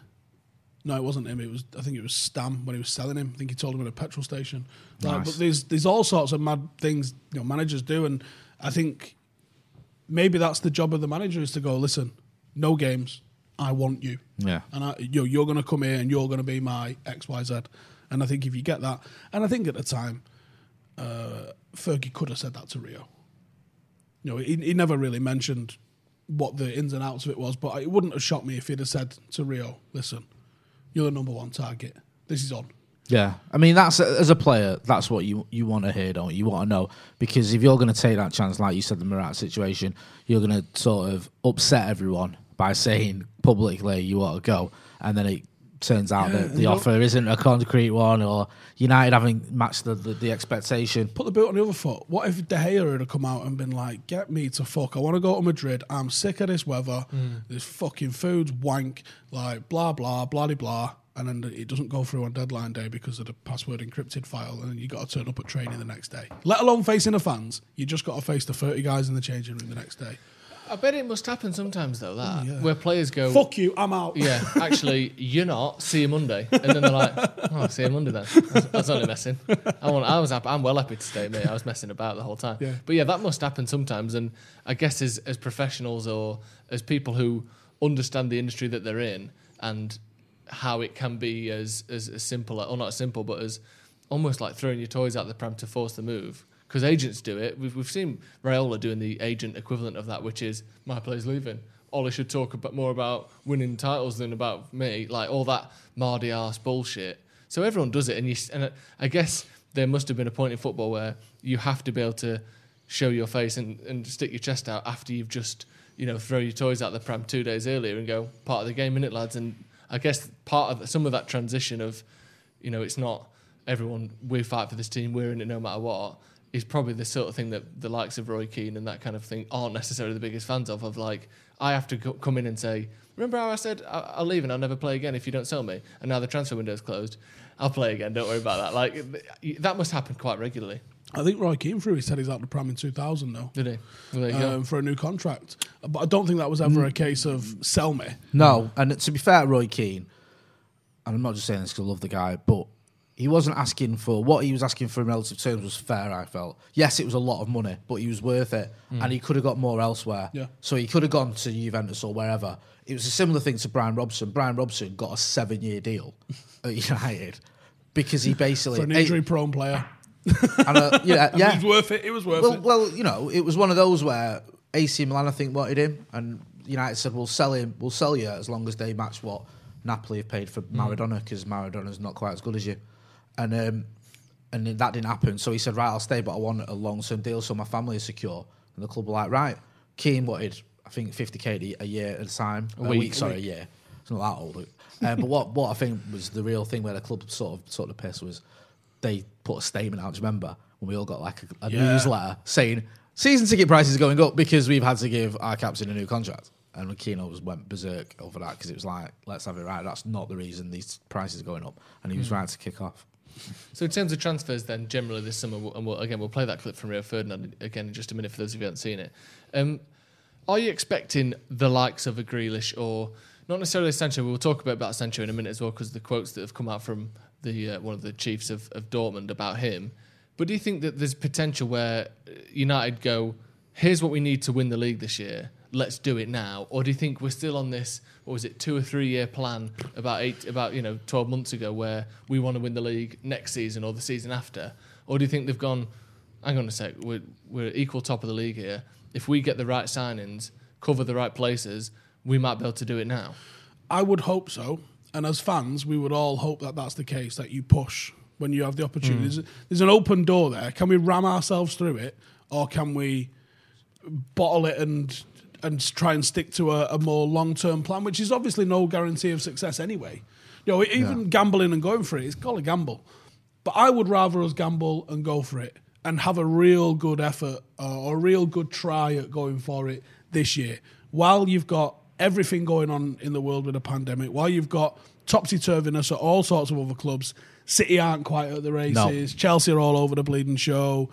[SPEAKER 1] No, it wasn't him. It was I think it was Stam when he was selling him. I think he told him at a petrol station. Like,
[SPEAKER 2] Nice.
[SPEAKER 1] But there's there's all sorts of mad things you know managers do, and I think maybe that's the job of the manager is to go listen, no games. I want you.
[SPEAKER 2] Yeah.
[SPEAKER 1] And I, you know, you're going to come here and you're going to be my X, Y, Z. And I think if you get that, and I think at the time, uh, Fergie could have said that to Rio. You know, he, he never really mentioned what the ins and outs of it was, but it wouldn't have shocked me if he'd have said to Rio, "Listen, you're the number one target. This is on."
[SPEAKER 2] Yeah, I mean that's as a player, that's what you you want to hear, don't you? You want to know because if you're going to take that chance, like you said, the Murat situation, you're going to sort of upset everyone by saying publicly you want to go, and then it turns out
[SPEAKER 1] Yeah,
[SPEAKER 2] that the offer isn't a concrete one, or United having matched the, the, the expectation.
[SPEAKER 1] Put the boot on the other foot. What if De Gea had come out and been like, "Get me to fuck! I want to go to Madrid. I'm sick of this weather. Mm. This fucking food's wank. Like blah blah blah de blah." And then it doesn't go through on deadline day because of the password encrypted file, and you got to turn up at training the next day. Let alone facing the fans, you just got to face the thirty guys in the changing room the next day.
[SPEAKER 3] I bet it must happen sometimes though. That
[SPEAKER 1] yeah.
[SPEAKER 3] where players go,
[SPEAKER 1] Fuck you, I'm out.
[SPEAKER 3] Yeah, actually, you're not. See you Monday, and then they're like, "Oh, see you Monday then." I was, I was only messing. I want. I was. Happy, I'm well happy to stay, mate. I was messing about the whole time.
[SPEAKER 1] Yeah.
[SPEAKER 3] But yeah, that must happen sometimes. And I guess as as professionals or as people who understand the industry that they're in and how it can be as as, as simple, or not as simple, but as almost like throwing your toys out the pram to force the move. Because agents do it. We've, we've seen Raiola doing the agent equivalent of that, which is my player's leaving. Ole should talk about more about winning titles than about me, like all that mardy ass bullshit. So everyone does it, and you. And uh, I guess there must have been a point in football where you have to be able to show your face and, and stick your chest out after you've just you know throw your toys out the pram two days earlier and go part of the game, innit, lads? And I guess part of the, some of that transition of you know it's not everyone we fight for this team, we're in it no matter what. Is probably the sort of thing that the likes of Roy Keane and that kind of thing aren't necessarily the biggest fans of. Of like, I have to co- come in and say, remember how I said I- I'll leave and I'll never play again if you don't sell me, and now the transfer window's closed. I'll play again. Don't worry about that. Like that must happen quite regularly.
[SPEAKER 1] I think Roy Keane through. He said he's out the pram in 2000 though.
[SPEAKER 3] Did he? Well, there you go.
[SPEAKER 1] Um, for a new contract, but I don't think that was ever a case of sell me.
[SPEAKER 2] No, and to be fair, Roy Keane, and I'm not just saying this because I love the guy, but he wasn't asking for what he was asking for in relative terms was fair. I felt yes, it was a lot of money, but he was worth it, and he could have got more elsewhere.
[SPEAKER 1] Yeah.
[SPEAKER 2] So he could have gone to Juventus or wherever. It was a similar thing to Brian Robson. Brian Robson got a seven-year deal at United because he basically
[SPEAKER 1] For an injury-prone player,
[SPEAKER 2] and, uh, yeah,
[SPEAKER 1] And
[SPEAKER 2] yeah,
[SPEAKER 1] it was worth it. It was worth
[SPEAKER 2] well,
[SPEAKER 1] it.
[SPEAKER 2] well, you know, it was one of those where AC Milan, I think, wanted him, and United said, "We'll sell him. We'll sell you as long as they match what Napoli have paid for Maradona, because Maradona's not quite as good as you." And um, and then that didn't happen. So he said, "Right, I'll stay, but I want a long-term deal so my family is secure." And the club were like, "Right." Keane wanted, I think, 50k a year at a time, a,
[SPEAKER 3] week.
[SPEAKER 2] week, sorry, a year. It's not that old. Uh, but what what I think was the real thing where the club sort of sort of pissed was they put a statement out. Do you remember when we all got like a, a
[SPEAKER 1] Yeah.
[SPEAKER 2] newsletter saying season ticket prices are going up because we've had to give our captain a new contract? And Aquino was went berserk over that because it was like, let's have it right. That's not the reason these prices are going up, and he was right to kick off.
[SPEAKER 3] So in terms of transfers, then generally this summer, and we'll, again we'll play that clip from Rio Ferdinand again in just a minute for those of you who haven't seen it. Um, are you expecting the likes of a Grealish or not necessarily Sancho? We'll talk a bit about Sancho in a minute as well because the quotes that have come out from the uh, one of the chiefs of, of Dortmund about him. But do you think that there's potential where uh, United go, here's what we need to win the league this year, let's do it now? Or do you think we're still on this, what was it, two or three year plan about eight, about you know, twelve months ago, where we want to win the league next season or the season after? Or do you think they've gone, hang on a sec, we're, we're equal top of the league here. If we get the right signings, cover the right places, we might be able to do it now.
[SPEAKER 1] I would hope so. And as fans, we would all hope that that's the case, that you push when you have the opportunity. Mm. There's, there's an open door there. Can we ram ourselves through it, or can we bottle it and and try and stick to a, a more long term plan, which is obviously no guarantee of success anyway. You know, even gambling and going for it, it's called a gamble. But I would rather us gamble and go for it and have a real good effort uh, or a real good try at going for it this year. While you've got everything going on in the world with a pandemic, while you've got topsy turviness at all sorts of other clubs, City aren't quite at the races, Chelsea are all over the bleeding show,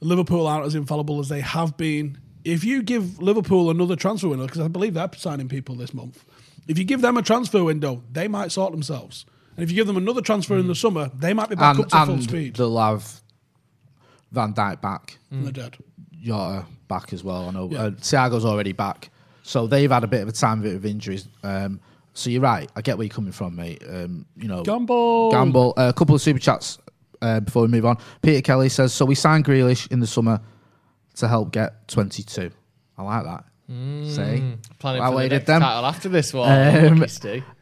[SPEAKER 1] Liverpool aren't as infallible as they have been. If you give Liverpool another transfer window, because I believe they're signing people this month, if you give them a transfer window, they might sort themselves. And if you give them another transfer in the summer, they might be back
[SPEAKER 2] And,
[SPEAKER 1] up to full speed.
[SPEAKER 2] they'll have Van Dijk back,
[SPEAKER 1] And they're dead.
[SPEAKER 2] Jota back as well. I know
[SPEAKER 1] Yeah.
[SPEAKER 2] uh, Thiago's already back, so they've had a bit of a time of injuries. Um, so you're right. I get where you're coming from, mate. Um, you know,
[SPEAKER 1] Gamble.
[SPEAKER 2] gamble. Uh, a couple of super chats uh, before we move on. Peter Kelly says, "So we signed Grealish in the summer to help get 22." I like that. See,
[SPEAKER 3] Planning
[SPEAKER 2] I
[SPEAKER 3] for the
[SPEAKER 2] waited
[SPEAKER 3] next
[SPEAKER 2] them.
[SPEAKER 3] title after this one.
[SPEAKER 2] Um,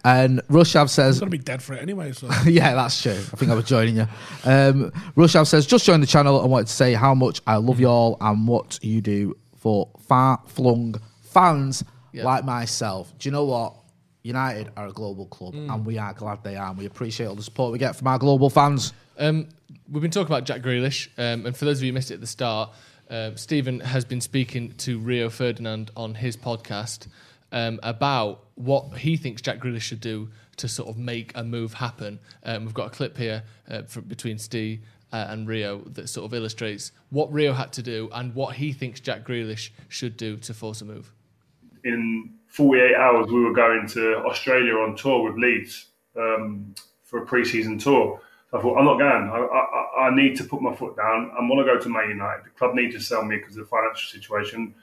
[SPEAKER 2] And Rushav says,
[SPEAKER 1] He's going to be dead for it anyway. So
[SPEAKER 2] yeah, that's true. I think I was joining you. Um, Rushav says, just joined the channel and wanted to say how much I love you all and what you do for far flung fans
[SPEAKER 3] Yeah.
[SPEAKER 2] like myself. Do you know what? United are a global club, and we are glad they are. And we appreciate all the support we get from our global fans.
[SPEAKER 3] Um, we've been talking about Jack Grealish, um, and for those of you who missed it at the start, uh, Stephen has been speaking to Rio Ferdinand on his podcast um, about what he thinks Jack Grealish should do to sort of make a move happen. Um, we've got a clip here uh, between Steve uh, and Rio that sort of illustrates what Rio had to do and what he thinks Jack Grealish should do to force a move.
[SPEAKER 4] in 48 hours, we were going to Australia on tour with Leeds um, for a pre-season tour. So I thought, I'm not going. I, I, I need to put my foot down. I want to go to Man United. The club need to sell me because of the financial situation.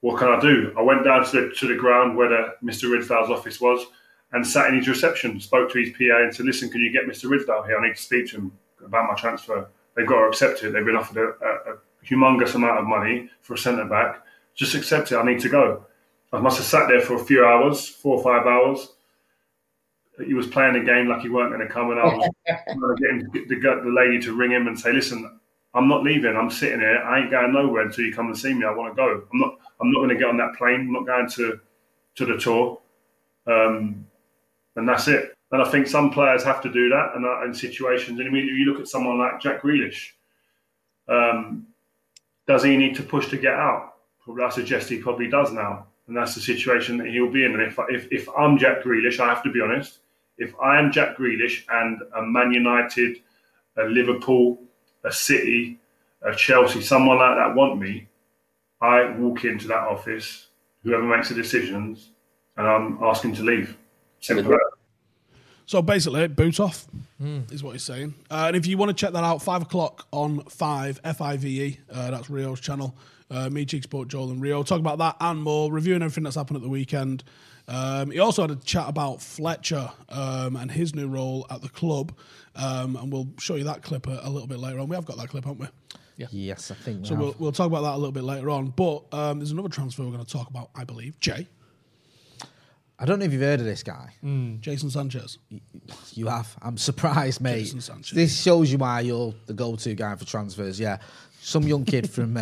[SPEAKER 4] What can I do? I went down to the, to the ground where the, Mr. Ridsdale's office was and sat in his reception, spoke to his PA and said, listen, can you get Mr. Ridsdale here? I need to speak to him about my transfer. They've got to accept it. They've been offered a, a, a humongous amount of money for a centre back. Just accept it. I need to go. I must have sat there for a few hours, four or five hours. He was playing a game like he weren't going to come, and I was trying to get, get the, the lady to ring him and say, "Listen, I'm not leaving. I'm sitting here. I ain't going nowhere until you come and see me. I want to go. I'm not. I'm not going to get on that plane. I'm not going to to the tour, um, and that's it. And I think some players have to do that, and uh, in situations. And immediately you look at someone like Jack Grealish. Um, does he need to push to get out? Probably, I suggest he probably does now, and that's the situation that he'll be in. And if if, if I'm Jack Grealish, I have to be honest. If I am Jack Grealish and a Man United, a Liverpool, a City, a Chelsea, someone like that want me, I walk into that office, whoever makes the decisions, and I'm asking to leave. Simple.
[SPEAKER 1] So basically, boot off is what he's saying. Uh, and if you want to check that out, five o'clock on five F I V E. Uh, that's Rio's channel. Uh, me, Cheek Sport, Joel, and Rio talk about that and more, reviewing everything that's happened at the weekend. Um, he also had a chat about Fletcher um, and his new role at the club, um, and we'll show you that clip a, a little bit later on. We have got that clip, haven't we?
[SPEAKER 2] Yes, I think.
[SPEAKER 1] So we'll, we'll talk about that a little bit later on. But um, there's another transfer we're going to talk about, I believe. Jay,
[SPEAKER 2] I don't know if you've heard of this guy.
[SPEAKER 1] Jason Sanchez.
[SPEAKER 2] You have. I'm surprised, mate.
[SPEAKER 1] Jason Sanchez.
[SPEAKER 2] This shows you why you're the go-to guy for transfers. Yeah, some young kid from.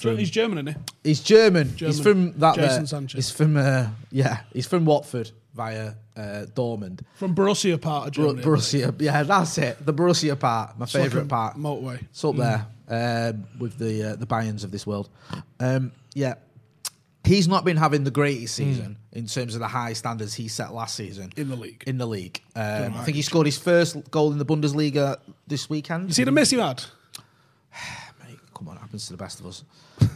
[SPEAKER 2] From
[SPEAKER 1] He's German, isn't he?
[SPEAKER 2] he's German. He's from that.
[SPEAKER 1] Jason
[SPEAKER 2] uh,
[SPEAKER 1] Sanchez.
[SPEAKER 2] He's from. Uh, yeah, he's from Watford via uh, Dortmund.
[SPEAKER 1] From Borussia part of Germany.
[SPEAKER 2] Borussia. Yeah, that's it. The Borussia part. My
[SPEAKER 1] It's
[SPEAKER 2] favourite
[SPEAKER 1] a
[SPEAKER 2] part.
[SPEAKER 1] Motorway.
[SPEAKER 2] It's up there um, with the uh, the Bayerns of this world. Um, yeah, he's not been having the greatest season in terms of the high standards he set last season
[SPEAKER 1] In the league.
[SPEAKER 2] In the league, um, I think he scored his first goal in the Bundesliga this weekend.
[SPEAKER 1] You see the miss he had?
[SPEAKER 2] Mate, come on, it happens to the best of us.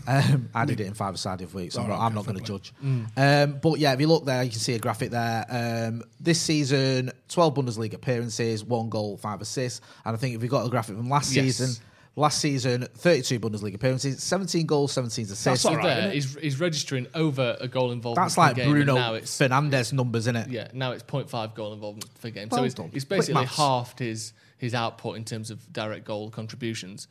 [SPEAKER 2] Um, I did it in five aside of weeks. So I'm not, I'm not going to judge. Um, but yeah, if you look there, you can see a graphic there. Um, this season, 12 Bundesliga appearances, one goal, five assists. And I think if we got a graphic from last
[SPEAKER 3] Yes.
[SPEAKER 2] season, last season, 32 Bundesliga appearances, 17 goals, 17 assists.
[SPEAKER 1] That's all right,
[SPEAKER 3] there,
[SPEAKER 1] isn't it?
[SPEAKER 3] he's, he's registering over a goal involvement.
[SPEAKER 2] That's
[SPEAKER 3] per
[SPEAKER 2] like
[SPEAKER 3] game,
[SPEAKER 2] Bruno
[SPEAKER 3] Now it's
[SPEAKER 2] Fernandes numbers, isn't it?
[SPEAKER 3] yeah, now it's 0.5 goal involvement per game.
[SPEAKER 2] Well
[SPEAKER 3] so he's, he's basically halved his his output in terms of direct goal contributions.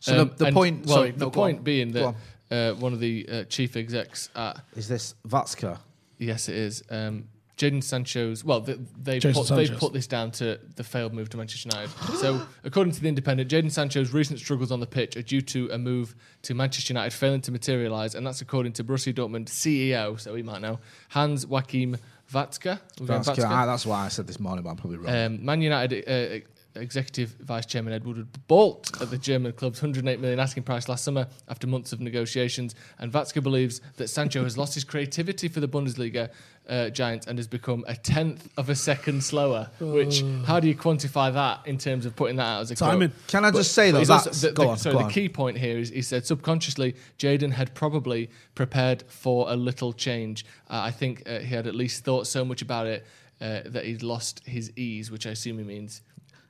[SPEAKER 2] So the-
[SPEAKER 3] Um,
[SPEAKER 2] the
[SPEAKER 3] and-
[SPEAKER 2] point-
[SPEAKER 3] well,
[SPEAKER 2] sorry,
[SPEAKER 3] the
[SPEAKER 2] no,
[SPEAKER 3] point being that uh, one of the uh, chief execs at
[SPEAKER 2] Is this Vatska?
[SPEAKER 3] Yes, it is. Um, Jadon Sancho's. Well, th- they
[SPEAKER 1] Jason
[SPEAKER 3] put, they
[SPEAKER 1] Sanchez.
[SPEAKER 3] put this down to the failed move to Manchester United. so, according to the Independent, Jadon Sancho's recent struggles on the pitch are due to a move to Manchester United failing to materialise, and that's according to Borussia Dortmund CEO, so he might know, Hans Joachim Watzke. We're
[SPEAKER 2] Vatska.
[SPEAKER 3] Watzke?
[SPEAKER 2] Ah, that's why I said this morning, but I'm probably wrong.
[SPEAKER 3] Um, Man United uh, executive vice chairman Ed Woodward balked at the German club's 108 million asking price last summer after months of negotiations. And Watzke believes that Sancho has lost his creativity for the Bundesliga uh, giants and has become a tenth of a second slower. Which how do you quantify that in terms of putting that out as a quote?
[SPEAKER 2] Can I just say though,
[SPEAKER 3] He's also- the,
[SPEAKER 2] go
[SPEAKER 3] the-
[SPEAKER 2] on,
[SPEAKER 3] sorry,
[SPEAKER 2] go
[SPEAKER 3] the
[SPEAKER 2] on.
[SPEAKER 3] key point here is he said subconsciously Jadon had probably prepared for a little change. Uh, I think uh, he had at least thought so much about it uh, that he'd lost his ease, which I assume he means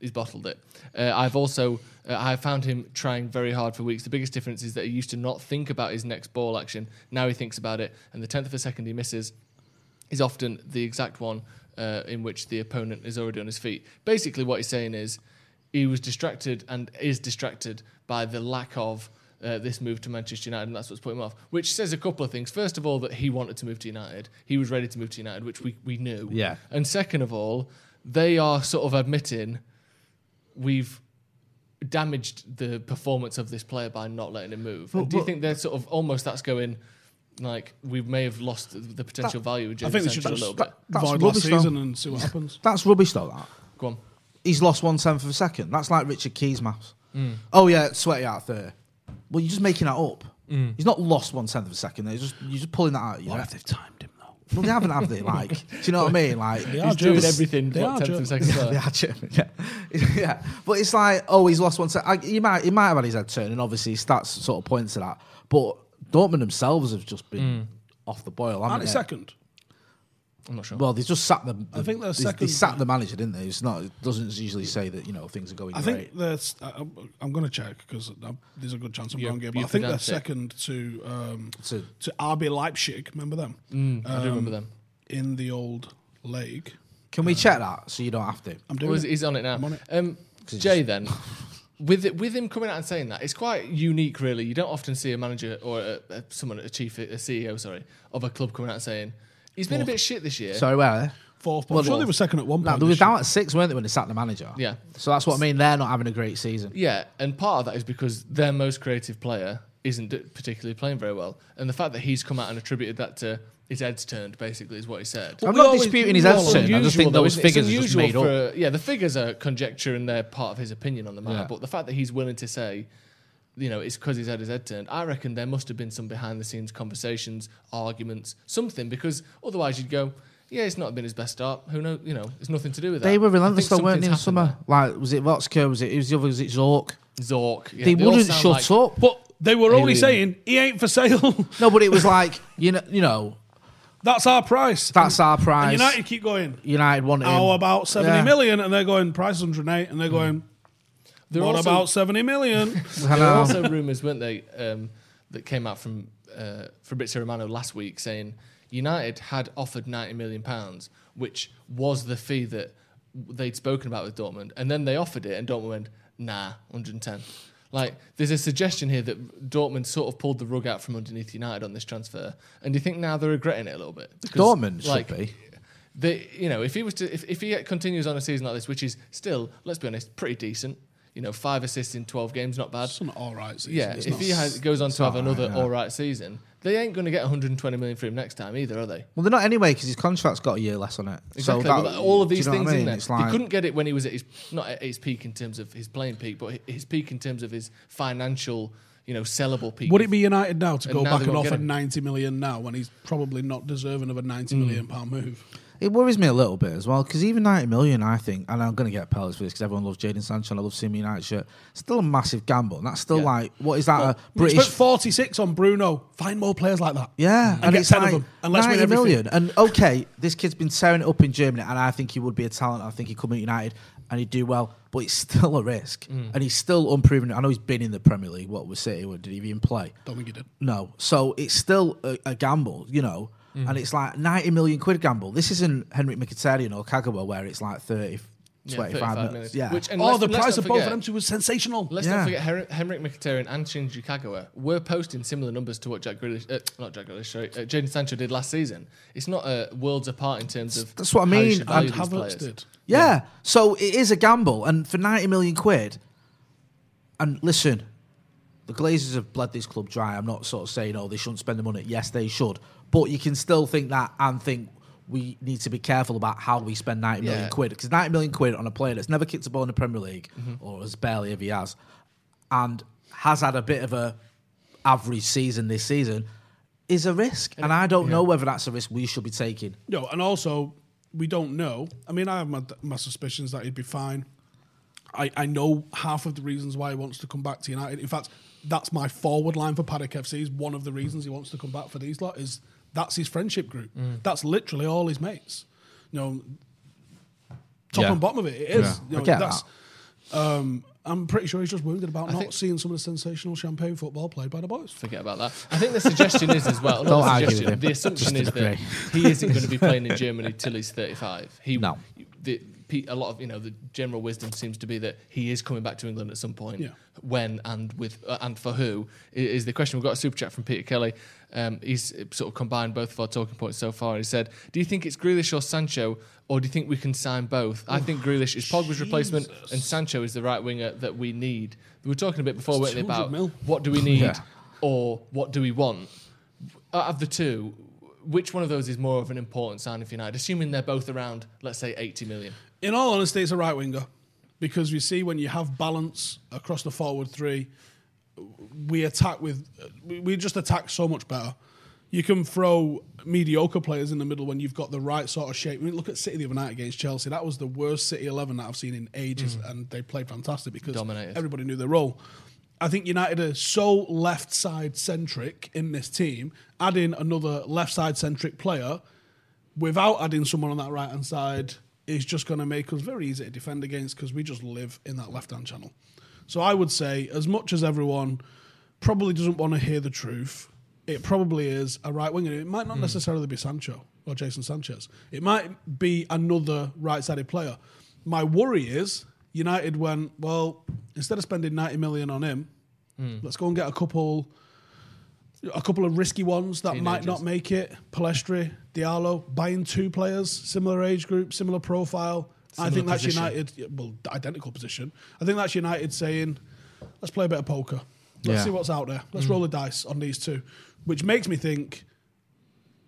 [SPEAKER 3] he's bottled it. Uh, I've also uh, I found him trying very hard for weeks. The biggest difference is that he used to not think about his next ball action. Now he thinks about it, and the tenth of a second he misses is often the exact one uh, in which the opponent is already on his feet. Basically, what he's saying is he was distracted and is distracted by the lack of uh, this move to Manchester United, and that's what's put him off. Which says a couple of things. First of all, that he wanted to move to United, he was ready to move to United, which we, we knew.
[SPEAKER 2] Yeah.
[SPEAKER 3] And second of all, they are sort of admitting we've damaged the performance of this player by not letting him move. And do you
[SPEAKER 2] but-
[SPEAKER 3] think they're sort of almost that's going? Like we may have lost the- the potential value of
[SPEAKER 1] I think they should
[SPEAKER 3] Sancho a
[SPEAKER 1] just
[SPEAKER 3] little bit.
[SPEAKER 2] That's
[SPEAKER 1] void last
[SPEAKER 2] rubbish, though.
[SPEAKER 1] season and see what happens.
[SPEAKER 2] That's rubbish though. That
[SPEAKER 3] Go on.
[SPEAKER 2] he's lost one tenth of a second. That's like Richard Keys maths.
[SPEAKER 3] Mm.
[SPEAKER 2] Oh yeah, sweaty out there. Well, you're just making that up.
[SPEAKER 3] Mm.
[SPEAKER 2] He's not lost one tenth of a second. They're just you're just pulling that out. of your
[SPEAKER 1] What
[SPEAKER 2] head.
[SPEAKER 1] if they've timed him though?
[SPEAKER 2] Well, they haven't, have they? Like, do you know what I mean? Like,
[SPEAKER 1] They
[SPEAKER 3] He's
[SPEAKER 1] are
[SPEAKER 3] doing
[SPEAKER 1] German.
[SPEAKER 3] everything.
[SPEAKER 1] They
[SPEAKER 3] what,
[SPEAKER 1] are
[SPEAKER 3] tenth
[SPEAKER 1] German.
[SPEAKER 3] of a second
[SPEAKER 2] yeah, they are German, yeah. yeah. But it's like, oh, he's lost one set. I, he might, he might have had his head turned, and obviously his stats sort of point to that. But Dortmund themselves have just been mm. off the boil, haven't
[SPEAKER 1] Aren't
[SPEAKER 2] they?
[SPEAKER 1] they second?
[SPEAKER 3] I'm not sure.
[SPEAKER 2] Well, they just sacked the.
[SPEAKER 1] I think they're
[SPEAKER 2] they, They
[SPEAKER 1] second.
[SPEAKER 2] sacked the manager, didn't they? It's not. It doesn't usually say that you know things are going
[SPEAKER 1] I
[SPEAKER 2] great.
[SPEAKER 1] think that's. I- I'm going to check because there's a good chance I'm
[SPEAKER 3] You-
[SPEAKER 1] wrong here. But I think they're
[SPEAKER 3] pedantic.
[SPEAKER 1] second to um,
[SPEAKER 2] To-
[SPEAKER 1] to RB Leipzig. Remember them
[SPEAKER 3] Mm, I do remember them.
[SPEAKER 1] in the old league.
[SPEAKER 2] Can we check that so you don't have to?
[SPEAKER 1] I'm doing
[SPEAKER 3] Well, he's,
[SPEAKER 1] it.
[SPEAKER 3] he's on it now.
[SPEAKER 1] I'm on it.
[SPEAKER 3] Um, Jay, then, with it, with him coming out and saying that, it's quite unique, really. You don't often see a manager or a, a, someone, a chief, a CEO, sorry, of a club coming out and saying he's been a bit shit this year.
[SPEAKER 2] Sorry, where?
[SPEAKER 1] Fourth.
[SPEAKER 2] Well,
[SPEAKER 1] I'm sure they were second at one
[SPEAKER 2] No,
[SPEAKER 1] point.
[SPEAKER 2] they were
[SPEAKER 1] this year.
[SPEAKER 2] down at six, weren't they, when they sacked the manager?
[SPEAKER 3] Yeah.
[SPEAKER 2] So that's what I mean. They're not having a great season.
[SPEAKER 3] Yeah, and part of that is because their most creative player isn't d- particularly playing very well, and the fact that he's come out and attributed that to his head's turned, basically, is what he said.
[SPEAKER 2] I'm not
[SPEAKER 1] always-
[SPEAKER 2] disputing his
[SPEAKER 1] we
[SPEAKER 2] head
[SPEAKER 1] always-
[SPEAKER 2] turn. I just think
[SPEAKER 3] though,
[SPEAKER 2] those
[SPEAKER 3] isn't it? It's
[SPEAKER 2] figures are just
[SPEAKER 3] unusual
[SPEAKER 2] made up.
[SPEAKER 3] Yeah, the figures are conjecture and they're part of his opinion on the matter.
[SPEAKER 2] Yeah.
[SPEAKER 3] But the fact that he's willing to say, you know, it's because he's had his head turned, I reckon there must have been some behind the scenes conversations, arguments, something, because otherwise you'd go, yeah, it's not been his best start. Who knows? You know, it's nothing to do with that.
[SPEAKER 2] They were relentless,
[SPEAKER 3] think
[SPEAKER 2] though, weren't they, in
[SPEAKER 3] something's
[SPEAKER 2] summer? Like, was it Watzke? Was it, who was the other? Was it
[SPEAKER 3] Zorc? Zorc. yeah,
[SPEAKER 2] they
[SPEAKER 3] all
[SPEAKER 2] wouldn't shut
[SPEAKER 3] like-
[SPEAKER 2] up.
[SPEAKER 1] But they were only
[SPEAKER 3] Alien.
[SPEAKER 1] saying he ain't for sale.
[SPEAKER 2] No, but it was like, you know, you know
[SPEAKER 1] That's our price.
[SPEAKER 2] that's our
[SPEAKER 1] And
[SPEAKER 2] price.
[SPEAKER 1] United keep going.
[SPEAKER 2] United wanted
[SPEAKER 1] How
[SPEAKER 2] him.
[SPEAKER 1] about seventy
[SPEAKER 2] Yeah.
[SPEAKER 1] million? And they're going price 108, and they're going.
[SPEAKER 3] There
[SPEAKER 1] what
[SPEAKER 3] also-
[SPEAKER 1] about seventy million?
[SPEAKER 3] There were also rumours, weren't they, um, that came out from uh, Fabrizio Romano last week saying United had offered ninety million pounds, which was the fee that they'd spoken about with Dortmund, and then they offered it, and Dortmund went, "Nah, 110." Like, there's a suggestion here that Dortmund sort of pulled the rug out from underneath United on this transfer, and do you think now they're regretting it a little bit? Because,
[SPEAKER 2] Dortmund should be.
[SPEAKER 3] they, you know, if he was to, if, if he continues on a season like this, which is still, let's be honest, pretty decent. You know, five assists in twelve games, not bad.
[SPEAKER 1] It's an all right season.
[SPEAKER 3] Yeah,
[SPEAKER 1] It's
[SPEAKER 3] if he has, goes on to have
[SPEAKER 2] all right,
[SPEAKER 3] another
[SPEAKER 2] yeah.
[SPEAKER 3] all right season, they ain't going to get 120 million for him next time either, are they?
[SPEAKER 2] Well, they're not anyway because his contract's got a year less on it.
[SPEAKER 3] Exactly.
[SPEAKER 2] So that,
[SPEAKER 3] Well, all of these things
[SPEAKER 2] I mean?
[SPEAKER 3] in there.
[SPEAKER 2] It's like,
[SPEAKER 3] he couldn't get it when he was at his not at his peak in terms of his playing peak, but his peak in terms of his financial, you know, sellable peak.
[SPEAKER 1] Would it be United now to
[SPEAKER 3] And
[SPEAKER 1] go
[SPEAKER 3] now
[SPEAKER 1] back and offer 90 million now when he's probably not deserving of a 90 hmm. million pound move?
[SPEAKER 2] It worries me a little bit as well because even 90 million, I think, and I'm going to get pellets for this because everyone loves Jadon Sancho and I love seeing me United shirt. Still a massive gamble. And that's still
[SPEAKER 3] Yeah.
[SPEAKER 2] like, what is that? a British.
[SPEAKER 1] spent 46 on Bruno. Find more players like that.
[SPEAKER 2] Yeah,
[SPEAKER 1] And, get
[SPEAKER 2] it's
[SPEAKER 1] 10
[SPEAKER 2] like
[SPEAKER 1] of them. And let's win
[SPEAKER 2] 90
[SPEAKER 1] everything.
[SPEAKER 2] million. And okay, this kid's been tearing it up in Germany, and I think he would be a talent. I think he'd come at United and he'd do well, but it's still a risk,
[SPEAKER 1] Mm.
[SPEAKER 2] and he's still unproven. I know he's been in the Premier League. What was City? Did he even play?
[SPEAKER 1] Don't think he did.
[SPEAKER 2] No. So it's still a, a gamble, you know.
[SPEAKER 1] Mm.
[SPEAKER 2] And it's like 90 million quid gamble. This isn't Henrik Mkhitaryan or Kagawa where it's like 30,
[SPEAKER 3] Yeah,
[SPEAKER 2] 25
[SPEAKER 3] 35
[SPEAKER 2] minutes.
[SPEAKER 3] minutes.
[SPEAKER 2] Yeah.
[SPEAKER 3] Which, and
[SPEAKER 1] Oh, the price of both of them two was sensational.
[SPEAKER 3] Let's
[SPEAKER 2] Yeah.
[SPEAKER 3] not forget Her- Henrik Mkhitaryan and Shinji Kagawa were posting similar numbers to what Jack Grealish, uh, not Jack Grealish, sorry, uh, Jadon Sancho did last season. It's not uh, worlds apart in terms of
[SPEAKER 2] That's what I mean.
[SPEAKER 1] and Havertz did.
[SPEAKER 2] yeah. So it is a gamble. And for 90 million quid, and listen, the Glazers have bled this club dry. I'm not sort of saying, oh, they shouldn't spend the money. Yes, they should. But you can still think that and think we need to be careful about how we spend 90 million
[SPEAKER 3] Yeah.
[SPEAKER 2] quid. Because 90 million quid on a player that's never kicked a ball in the Premier League,
[SPEAKER 3] Mm-hmm.
[SPEAKER 2] or as barely if he has, and has had a bit of a average season this season, is a risk. And I don't know whether that's a risk we should be taking.
[SPEAKER 1] No, and also we don't know. I mean, I have my, my suspicions that he'd be fine. I, I know half of the reasons why he wants to come back to United. In fact, that's my forward line for Paddock FC. Is one of the reasons he wants to come back for these lot is that's his friendship group. That's literally all his mates. You know, top
[SPEAKER 2] Yeah.
[SPEAKER 1] and bottom of it, it is.
[SPEAKER 2] Yeah,
[SPEAKER 1] You
[SPEAKER 2] I
[SPEAKER 1] know,
[SPEAKER 2] get
[SPEAKER 1] that's, Um, I'm pretty sure he's just wounded about not
[SPEAKER 3] think-
[SPEAKER 1] seeing some of the sensational champagne football played by the boys.
[SPEAKER 3] Forget about that. I think the suggestion is as well.
[SPEAKER 2] Don't
[SPEAKER 3] the
[SPEAKER 2] argue with him.
[SPEAKER 3] The assumption
[SPEAKER 2] Just
[SPEAKER 3] is that he isn't going to be playing in Germany till he's 35. He,
[SPEAKER 2] No.
[SPEAKER 3] The, pe- a lot of you know the general wisdom seems to be that he is coming back to England at some point.
[SPEAKER 1] Yeah.
[SPEAKER 3] When and with uh, and for who is the question. We've got a super chat from Peter Kelly. Um, he's sort of combined both of our talking points so far. He said, "Do you think it's Grealish or Sancho, or do you think we can sign both? I think Grealish is Pogba's replacement, and Sancho is the right winger that we need. We were talking a bit before, weren't we, about
[SPEAKER 1] mil.
[SPEAKER 3] what do we need
[SPEAKER 2] Yeah.
[SPEAKER 3] or what do we want? out of the two, which one of those is more of an important signing for United? Assuming they're both around, let's say, 80 million.
[SPEAKER 1] In all honesty, it's a right winger because we see when you have balance across the forward three, we attack with we- just attack so much better. You can throw mediocre players in the middle when you've got the right sort of shape. I mean, look at City the other night against Chelsea. That was the worst City eleven that I've seen in ages, hmm. and they played fantastic because
[SPEAKER 3] Dominated.
[SPEAKER 1] everybody knew their role. I think United are so left side centric in this team. Adding another left side centric player without adding someone on that right hand side is just going to make us very easy to defend against because we just live in that left hand channel. So I would say, as much as everyone probably doesn't want to hear the truth, it probably is a right winger. It might not hmm. necessarily be Sancho or Jason Sanchez. It might be another right sided player. My worry is United went, well, instead of spending 90 million on him, hmm. let's go and get a couple a couple of risky ones that might not make it. Pellistri, Diallo, buying two players, similar age group, similar profile. I
[SPEAKER 3] Similar
[SPEAKER 1] think that's
[SPEAKER 3] position.
[SPEAKER 1] United. Well, identical position. I think that's United saying, "Let's play a bit of poker. Let's
[SPEAKER 2] Yeah.
[SPEAKER 1] see what's out there.
[SPEAKER 3] Mm.
[SPEAKER 1] Let's roll the dice on these two. Which makes me think,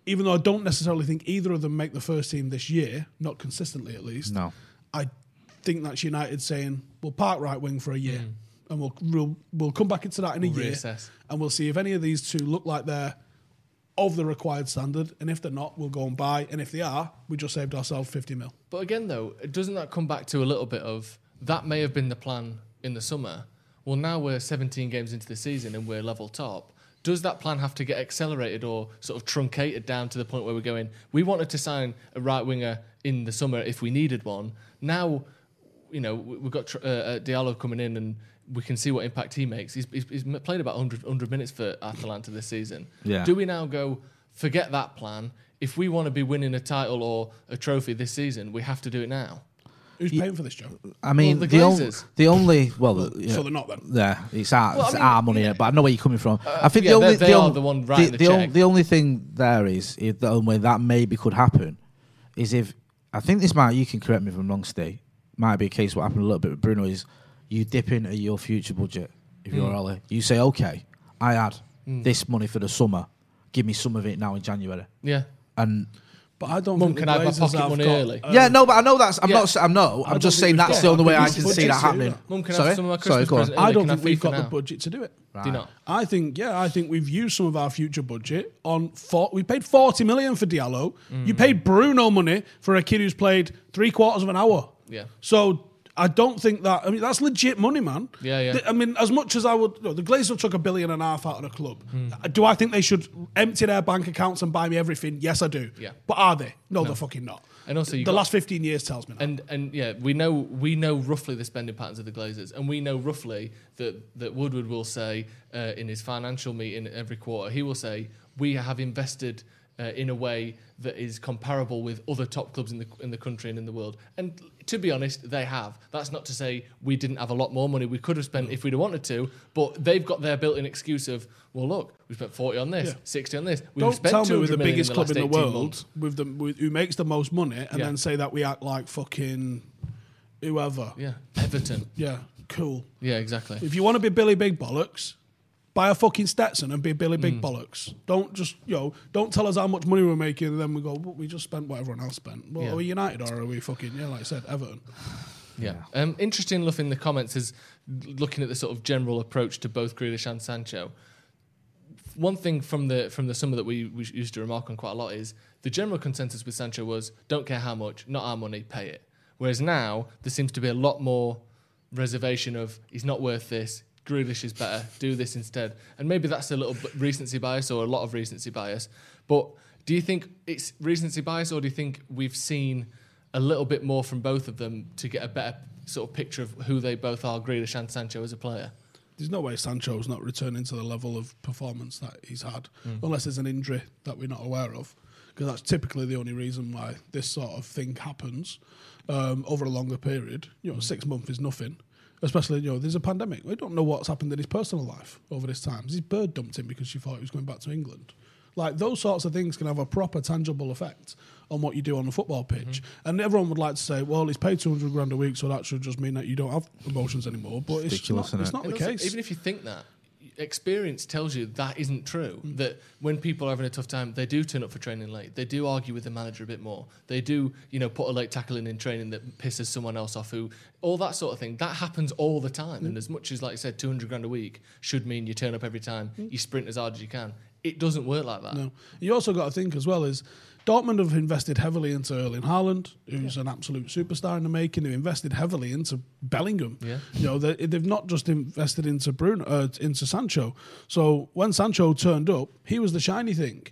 [SPEAKER 1] even though I don't necessarily think either of them make the first team this year, not consistently at least.
[SPEAKER 2] No.
[SPEAKER 1] I think that's United saying we'll park right wing for a year, and we'll, we'll we'll come back into that in a.
[SPEAKER 3] We'll
[SPEAKER 1] year,
[SPEAKER 3] reassess.
[SPEAKER 1] and we'll see if any of these two look like they're of the required standard, and if they're not, we'll go and buy, and if they are, we just saved ourselves fifty mil.
[SPEAKER 3] But again, though, doesn't that come back to a little bit of that may have been the plan in the summer? Well, now we're 17 games into the season and we're level top. Does that plan have to get accelerated or sort of truncated down to the point where we're going? We wanted to sign a right winger in the summer if we needed one. Now, you know, we- we've got uh, uh, Diallo coming in and we can see what impact he makes. He's, he's, he's played about 100, 100 minutes for Atalanta this season.
[SPEAKER 2] Yeah.
[SPEAKER 3] Do we now go, forget that plan? If we want to be winning a title or a trophy this season, we have to do it now.
[SPEAKER 1] Who's paying for this, Joe?
[SPEAKER 2] I mean,
[SPEAKER 3] the
[SPEAKER 2] the, on- the only well, yeah,
[SPEAKER 1] So they're not then.
[SPEAKER 2] Yeah, it's our,
[SPEAKER 3] Well, I
[SPEAKER 2] it's
[SPEAKER 3] mean,
[SPEAKER 2] our money,
[SPEAKER 3] yeah.
[SPEAKER 2] but I know where you're coming from. Uh, I think
[SPEAKER 3] yeah,
[SPEAKER 2] the only
[SPEAKER 3] they- they
[SPEAKER 2] the
[SPEAKER 3] are
[SPEAKER 2] on-
[SPEAKER 3] the one writing the
[SPEAKER 2] the, on- the only thing there is, is the only way that maybe could happen is if I think this might. You can correct me if I'm wrong, Steve. Might be a case what happened a little bit with Bruno is you dip into your future budget if you're
[SPEAKER 3] Mm.
[SPEAKER 2] Ole. You say, okay, I had this money for the summer. Give me some of it now in January.
[SPEAKER 3] Yeah.
[SPEAKER 2] And
[SPEAKER 1] But I don't
[SPEAKER 3] Mum,
[SPEAKER 1] think
[SPEAKER 3] can I have my pocket money
[SPEAKER 1] got,
[SPEAKER 3] early?
[SPEAKER 1] uh,
[SPEAKER 2] yeah, no, but I know that's. I'm
[SPEAKER 3] yeah.
[SPEAKER 2] not. I'm no. I'm just saying
[SPEAKER 1] we've
[SPEAKER 2] that's
[SPEAKER 1] got
[SPEAKER 2] the only way I can see that happening.
[SPEAKER 1] that.
[SPEAKER 3] Mum, can I
[SPEAKER 2] Sorry,
[SPEAKER 3] have some of my
[SPEAKER 2] sorry,
[SPEAKER 3] Christmas
[SPEAKER 2] go on.
[SPEAKER 3] present?
[SPEAKER 1] I don't
[SPEAKER 3] can I
[SPEAKER 1] think we've got
[SPEAKER 3] now?
[SPEAKER 1] the budget to do it.
[SPEAKER 3] Do you not?
[SPEAKER 1] I think, yeah, I think we've used some of our future budget on. For, we paid forty million for Diallo. You
[SPEAKER 3] Mm.
[SPEAKER 1] paid Bruno money for a kid who's played three quarters of an hour.
[SPEAKER 3] Yeah.
[SPEAKER 1] So I don't think that. I mean, that's legit money, man.
[SPEAKER 3] Yeah, yeah.
[SPEAKER 1] I mean, as much as I would, no, the Glazers took a billion and a half out of the club. Uh, Do I think they should empty their bank accounts and buy me everything? Yes, I do.
[SPEAKER 3] Yeah.
[SPEAKER 1] But are they? No, they're fucking not.
[SPEAKER 3] And also you
[SPEAKER 1] the
[SPEAKER 3] got-
[SPEAKER 1] last fifteen years tells me that.
[SPEAKER 3] And and yeah, we know we know roughly the spending patterns of the Glazers, and we know roughly that that Woodward will say uh, in his financial meeting every quarter, he will say we have invested uh, in a way that is comparable with other top clubs in the in the country and in the world. And to be honest, they have. That's not to say we didn't have a lot more money we could have spent if we'd have wanted to, but they've got their built-in excuse of well, look, we spent forty on this,
[SPEAKER 1] Yeah.
[SPEAKER 3] sixty on this. We've
[SPEAKER 1] Don't
[SPEAKER 3] spent
[SPEAKER 1] tell me
[SPEAKER 3] 200
[SPEAKER 1] the biggest
[SPEAKER 3] in
[SPEAKER 1] club in the world
[SPEAKER 3] months.
[SPEAKER 1] with the with, who makes the most money and
[SPEAKER 3] Yeah.
[SPEAKER 1] then say that we act like fucking whoever.
[SPEAKER 3] Yeah, Everton.
[SPEAKER 1] Yeah, cool.
[SPEAKER 3] Yeah, exactly.
[SPEAKER 1] If you want to be Billy Big Bollocks, buy a fucking Stetson and be Billy
[SPEAKER 3] Mm.
[SPEAKER 1] Big Bollocks. Don't just you know, don't tell us how much money we're making and then we go, well, we just spent what everyone else spent. Well,
[SPEAKER 3] Yeah.
[SPEAKER 1] are we United or are we fucking yeah, like I said, Everton?
[SPEAKER 3] Yeah. Um, interesting enough in the comments is looking at the sort of general approach to both Grealish and Sancho. One thing from the from the summer that we, we used to remark on quite a lot is the general consensus with Sancho was don't care how much, not our money, pay it. Whereas now there seems to be a lot more reservation of he's not worth this. Grealish is better. Do this instead. And maybe that's a little bit recency bias or a lot of recency bias. But do you think it's recency bias or do you think we've seen a little bit more from both of them to get a better sort of picture of who they both are, Grealish and Sancho as a player?
[SPEAKER 1] There's no way Sancho's not returning to the level of performance that he's had, unless there's an injury that we're not aware of. Because that's typically the only reason why this sort of thing happens um, over a longer period. You know, six months is nothing. Especially, you know, there's a pandemic. We don't know what's happened in his personal life over this time. His bird dumped him because she thought he was going back to England. Like those sorts of things can have a proper tangible effect on what you do on the football pitch. Mm-hmm. And everyone would like to say, well, he's paid 200 grand a week, so that should just mean that you don't have emotions anymore. But it's
[SPEAKER 2] Ridiculous,
[SPEAKER 1] not,
[SPEAKER 2] isn't
[SPEAKER 1] it's not the
[SPEAKER 3] also,
[SPEAKER 1] case.
[SPEAKER 3] Even if you think that, experience tells you that isn't true. Mm. That when people are having a tough time, they do turn up for training late. They do argue with the manager a bit more. They do, you know, put a late tackle in in training that pisses someone else off. Who all that sort of thing that happens all the time. Mm. And as much as, like I said, two hundred grand a week should mean you turn up every time, mm. you sprint as hard as you can. It doesn't work like that.
[SPEAKER 1] No. You also got to think as well is Dortmund have invested heavily into Erling Haaland, who's an absolute superstar in the making. They've invested heavily into Bellingham.
[SPEAKER 3] Yeah.
[SPEAKER 1] You know, they, they've not just invested into Bruno, uh, into Sancho. So when Sancho turned up, he was the shiny thing.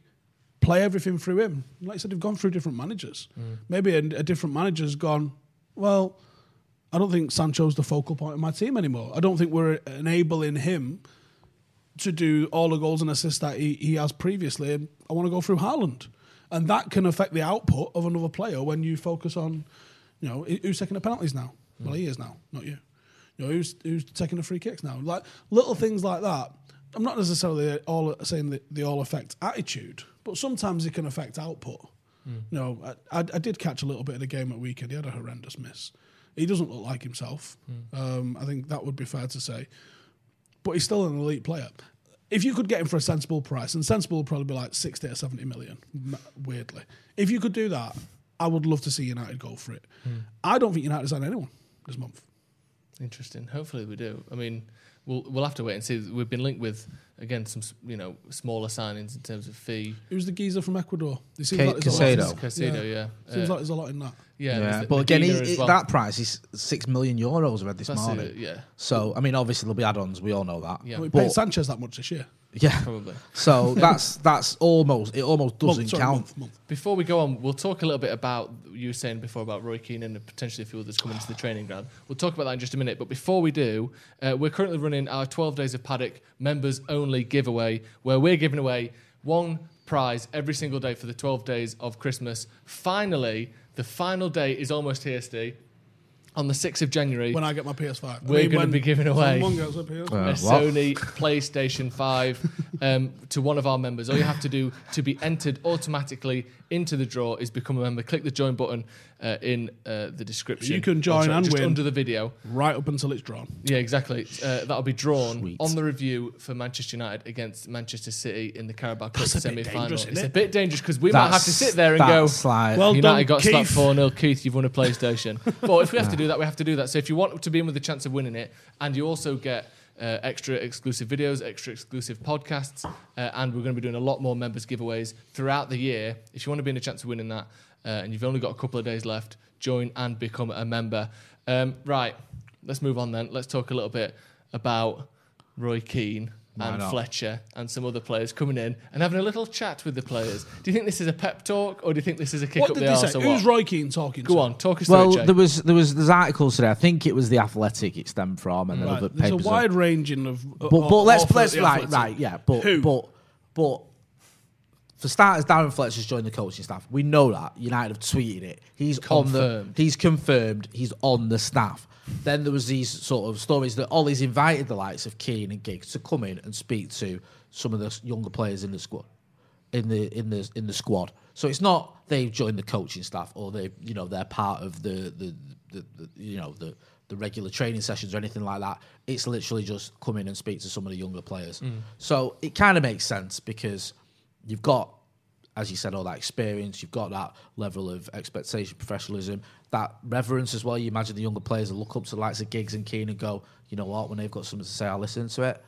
[SPEAKER 1] Play everything through him. Like I said, they've gone through different managers. Maybe a, a different manager's gone. Well, I don't think Sancho's the focal point of my team anymore. I don't think we're enabling him to do all the goals and assists that he, he has previously. I want to go through Haaland. And that can affect the output of another player when you focus on, you know, who's taking the penalties now? Well, he is now, not you. You know, who's, who's taking the free kicks now? Like little things like that. I'm not necessarily all saying that they all affect attitude, but sometimes it can affect output. You know, I, I, I did catch a little bit of the game at weekend. He had a horrendous miss. He doesn't look like himself. Um, I think that would be fair to say but he's still an elite player. If you could get him for a sensible price, and sensible would probably be like 60 or 70 million, weirdly. If you could do that, I would love to see United go for it. I don't think United sign anyone this month.
[SPEAKER 3] Interesting. Hopefully we do. I mean, we'll we'll have to wait and see. We've been linked with again some you know smaller signings in terms of fee.
[SPEAKER 1] Who's the geezer from Ecuador? It seems
[SPEAKER 2] Ca-
[SPEAKER 1] like there's a lot in-
[SPEAKER 2] Casado.
[SPEAKER 3] Casado, yeah.
[SPEAKER 1] Seems
[SPEAKER 3] Uh,
[SPEAKER 1] like there's a lot in that.
[SPEAKER 3] Yeah,
[SPEAKER 2] Yeah,
[SPEAKER 3] the-
[SPEAKER 2] but again,
[SPEAKER 3] Medina
[SPEAKER 2] he, he-
[SPEAKER 3] well.
[SPEAKER 2] that price is six million euros. I read this
[SPEAKER 3] That's
[SPEAKER 2] morning.
[SPEAKER 3] it, yeah.
[SPEAKER 2] So I mean, obviously there'll be add-ons. We all know that.
[SPEAKER 3] Yeah.
[SPEAKER 1] Well, we
[SPEAKER 2] But-
[SPEAKER 1] paid Sanchez that much this year.
[SPEAKER 2] yeah.
[SPEAKER 3] Probably.
[SPEAKER 2] So that's that's almost it. Almost doesn't
[SPEAKER 1] Month, sorry,
[SPEAKER 2] count.
[SPEAKER 1] month, month.
[SPEAKER 3] Before we go on, we'll talk a little bit about you were saying before about Roy Keane and potentially a few others coming to the training ground. We'll talk about that in just a minute. But before we do, uh, we're currently running our 12 Days of Paddock members only giveaway, where we're giving away one prize every single day for the 12 days of Christmas. Finally, the final day is almost here, Steve. On the 6th of January,
[SPEAKER 1] When I get my PS5. I
[SPEAKER 3] We're
[SPEAKER 1] mean,
[SPEAKER 3] gonna
[SPEAKER 1] when
[SPEAKER 3] be giving away-
[SPEAKER 1] Someone gets a PS5.
[SPEAKER 2] Uh,
[SPEAKER 3] a
[SPEAKER 2] what?
[SPEAKER 3] Sony PlayStation 5 um, to one of our members. All you have to do to be entered automatically into the draw is become a member. Click the join button uh, in uh, the description.
[SPEAKER 1] You can join
[SPEAKER 3] sorry,
[SPEAKER 1] and
[SPEAKER 3] just
[SPEAKER 1] win.
[SPEAKER 3] under the video.
[SPEAKER 1] right up until it's drawn.
[SPEAKER 3] Yeah, exactly. Uh, that'll be drawn
[SPEAKER 2] Sweet.
[SPEAKER 3] on the review for Manchester United against Manchester City in the Carabao Cup
[SPEAKER 1] That's a bit
[SPEAKER 3] semi-final. It's
[SPEAKER 1] isn't
[SPEAKER 3] a bit dangerous because we might have to sit there and go.
[SPEAKER 2] that's like-
[SPEAKER 1] Well
[SPEAKER 3] United
[SPEAKER 1] done,
[SPEAKER 3] got slapped
[SPEAKER 1] Keith.
[SPEAKER 3] 4 0. Keith, you've won a PlayStation. but if we have to do that, we have to do that. So if you want to be in with a chance of winning it, and you also get uh, extra exclusive videos, extra exclusive podcasts, uh, and we're going to be doing a lot more members giveaways throughout the year. If you want to be in a chance of winning that, uh, and you've only got a couple of days left, join and become a member. Um, right, let's move on then. Let's talk a little bit about Roy Keane
[SPEAKER 2] Why
[SPEAKER 3] and
[SPEAKER 2] not?
[SPEAKER 3] Fletcher and some other players coming in and having a little chat with the players. Do you think this is a pep talk or do you think this is a kick
[SPEAKER 1] What
[SPEAKER 3] up
[SPEAKER 1] did
[SPEAKER 3] the arse
[SPEAKER 1] say? Who's? Roy Keane talking to?
[SPEAKER 3] Go
[SPEAKER 1] to?
[SPEAKER 3] on, talk us
[SPEAKER 2] Well,
[SPEAKER 3] through it, Jay.
[SPEAKER 2] there was there was there's articles today. I think it was the Athletic it stemmed from, and then
[SPEAKER 1] Right.
[SPEAKER 2] other
[SPEAKER 1] There's a
[SPEAKER 2] papers.
[SPEAKER 1] wide ranging of.
[SPEAKER 2] but but let's let's
[SPEAKER 1] right,
[SPEAKER 2] right right yeah. But
[SPEAKER 1] Who?
[SPEAKER 2] but but for starters, Darren Fletcher's joined the coaching staff. We know that United have tweeted it. He's on the
[SPEAKER 3] Confirmed.
[SPEAKER 2] he's confirmed he's on the staff. Then there was these sort of stories that Ole's invited the likes of Keane and Giggs to come in and speak to some of the younger players in the squad in the in the in the squad. So it's not they've joined the coaching staff or they you know they're part of the the, the, the you know the the regular training sessions or anything like that. It's literally just come in and speak to some of the younger players. Mm. So it kind of makes sense because you've got as you said, all that experience, you've got that level of expectation, professionalism, that reverence as well. You imagine the younger players will look up to the likes of Giggs and Keane and go, you know what, when they've got something to say, I'll listen to it.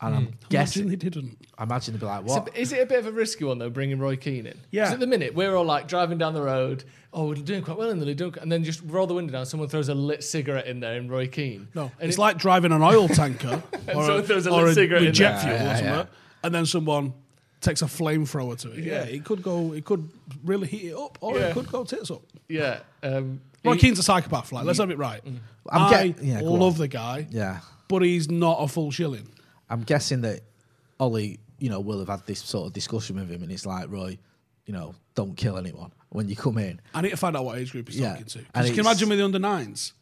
[SPEAKER 2] And I'm hmm.
[SPEAKER 1] Imagine
[SPEAKER 2] guessing,
[SPEAKER 1] they didn't.
[SPEAKER 2] I imagine they'd be like, what?
[SPEAKER 3] bit- is it a bit of a risky one though, bringing Roy Keane in? 'Cause
[SPEAKER 1] Yeah.
[SPEAKER 3] at the minute we're all like driving down the road. Oh, we're doing quite well in the league, and then just roll the window down. Someone throws a lit cigarette in there in Roy Keane.
[SPEAKER 1] No,
[SPEAKER 3] and
[SPEAKER 1] it's
[SPEAKER 3] it-
[SPEAKER 1] like driving an oil tanker or,
[SPEAKER 3] someone
[SPEAKER 1] a,
[SPEAKER 3] throws a lit
[SPEAKER 1] a,
[SPEAKER 3] cigarette
[SPEAKER 1] with
[SPEAKER 3] in
[SPEAKER 1] jet
[SPEAKER 3] there.
[SPEAKER 1] fuel
[SPEAKER 2] Yeah,
[SPEAKER 1] or
[SPEAKER 2] yeah,
[SPEAKER 1] something,
[SPEAKER 2] yeah.
[SPEAKER 1] and then someone takes a flamethrower to it. Yeah.
[SPEAKER 3] Yeah.
[SPEAKER 1] it could go. It could really heat it up, or
[SPEAKER 3] Yeah.
[SPEAKER 1] it could go tits up.
[SPEAKER 3] yeah. Um,
[SPEAKER 1] Roy
[SPEAKER 3] he-
[SPEAKER 1] Keane's a psychopath. Like, let's have it right.
[SPEAKER 2] I'm
[SPEAKER 1] I
[SPEAKER 2] get- yeah,
[SPEAKER 1] love
[SPEAKER 2] on.
[SPEAKER 1] the guy,
[SPEAKER 2] Yeah.
[SPEAKER 1] but he's not a full shilling.
[SPEAKER 2] I'm guessing that Ole, you know, will have had this sort of discussion with him, and it's like, Roy, you know, don't kill anyone when you come in.
[SPEAKER 1] I need to find out what age group he's
[SPEAKER 2] Yeah.
[SPEAKER 1] talking to. 'Cause
[SPEAKER 2] And
[SPEAKER 1] you can imagine with the under nines,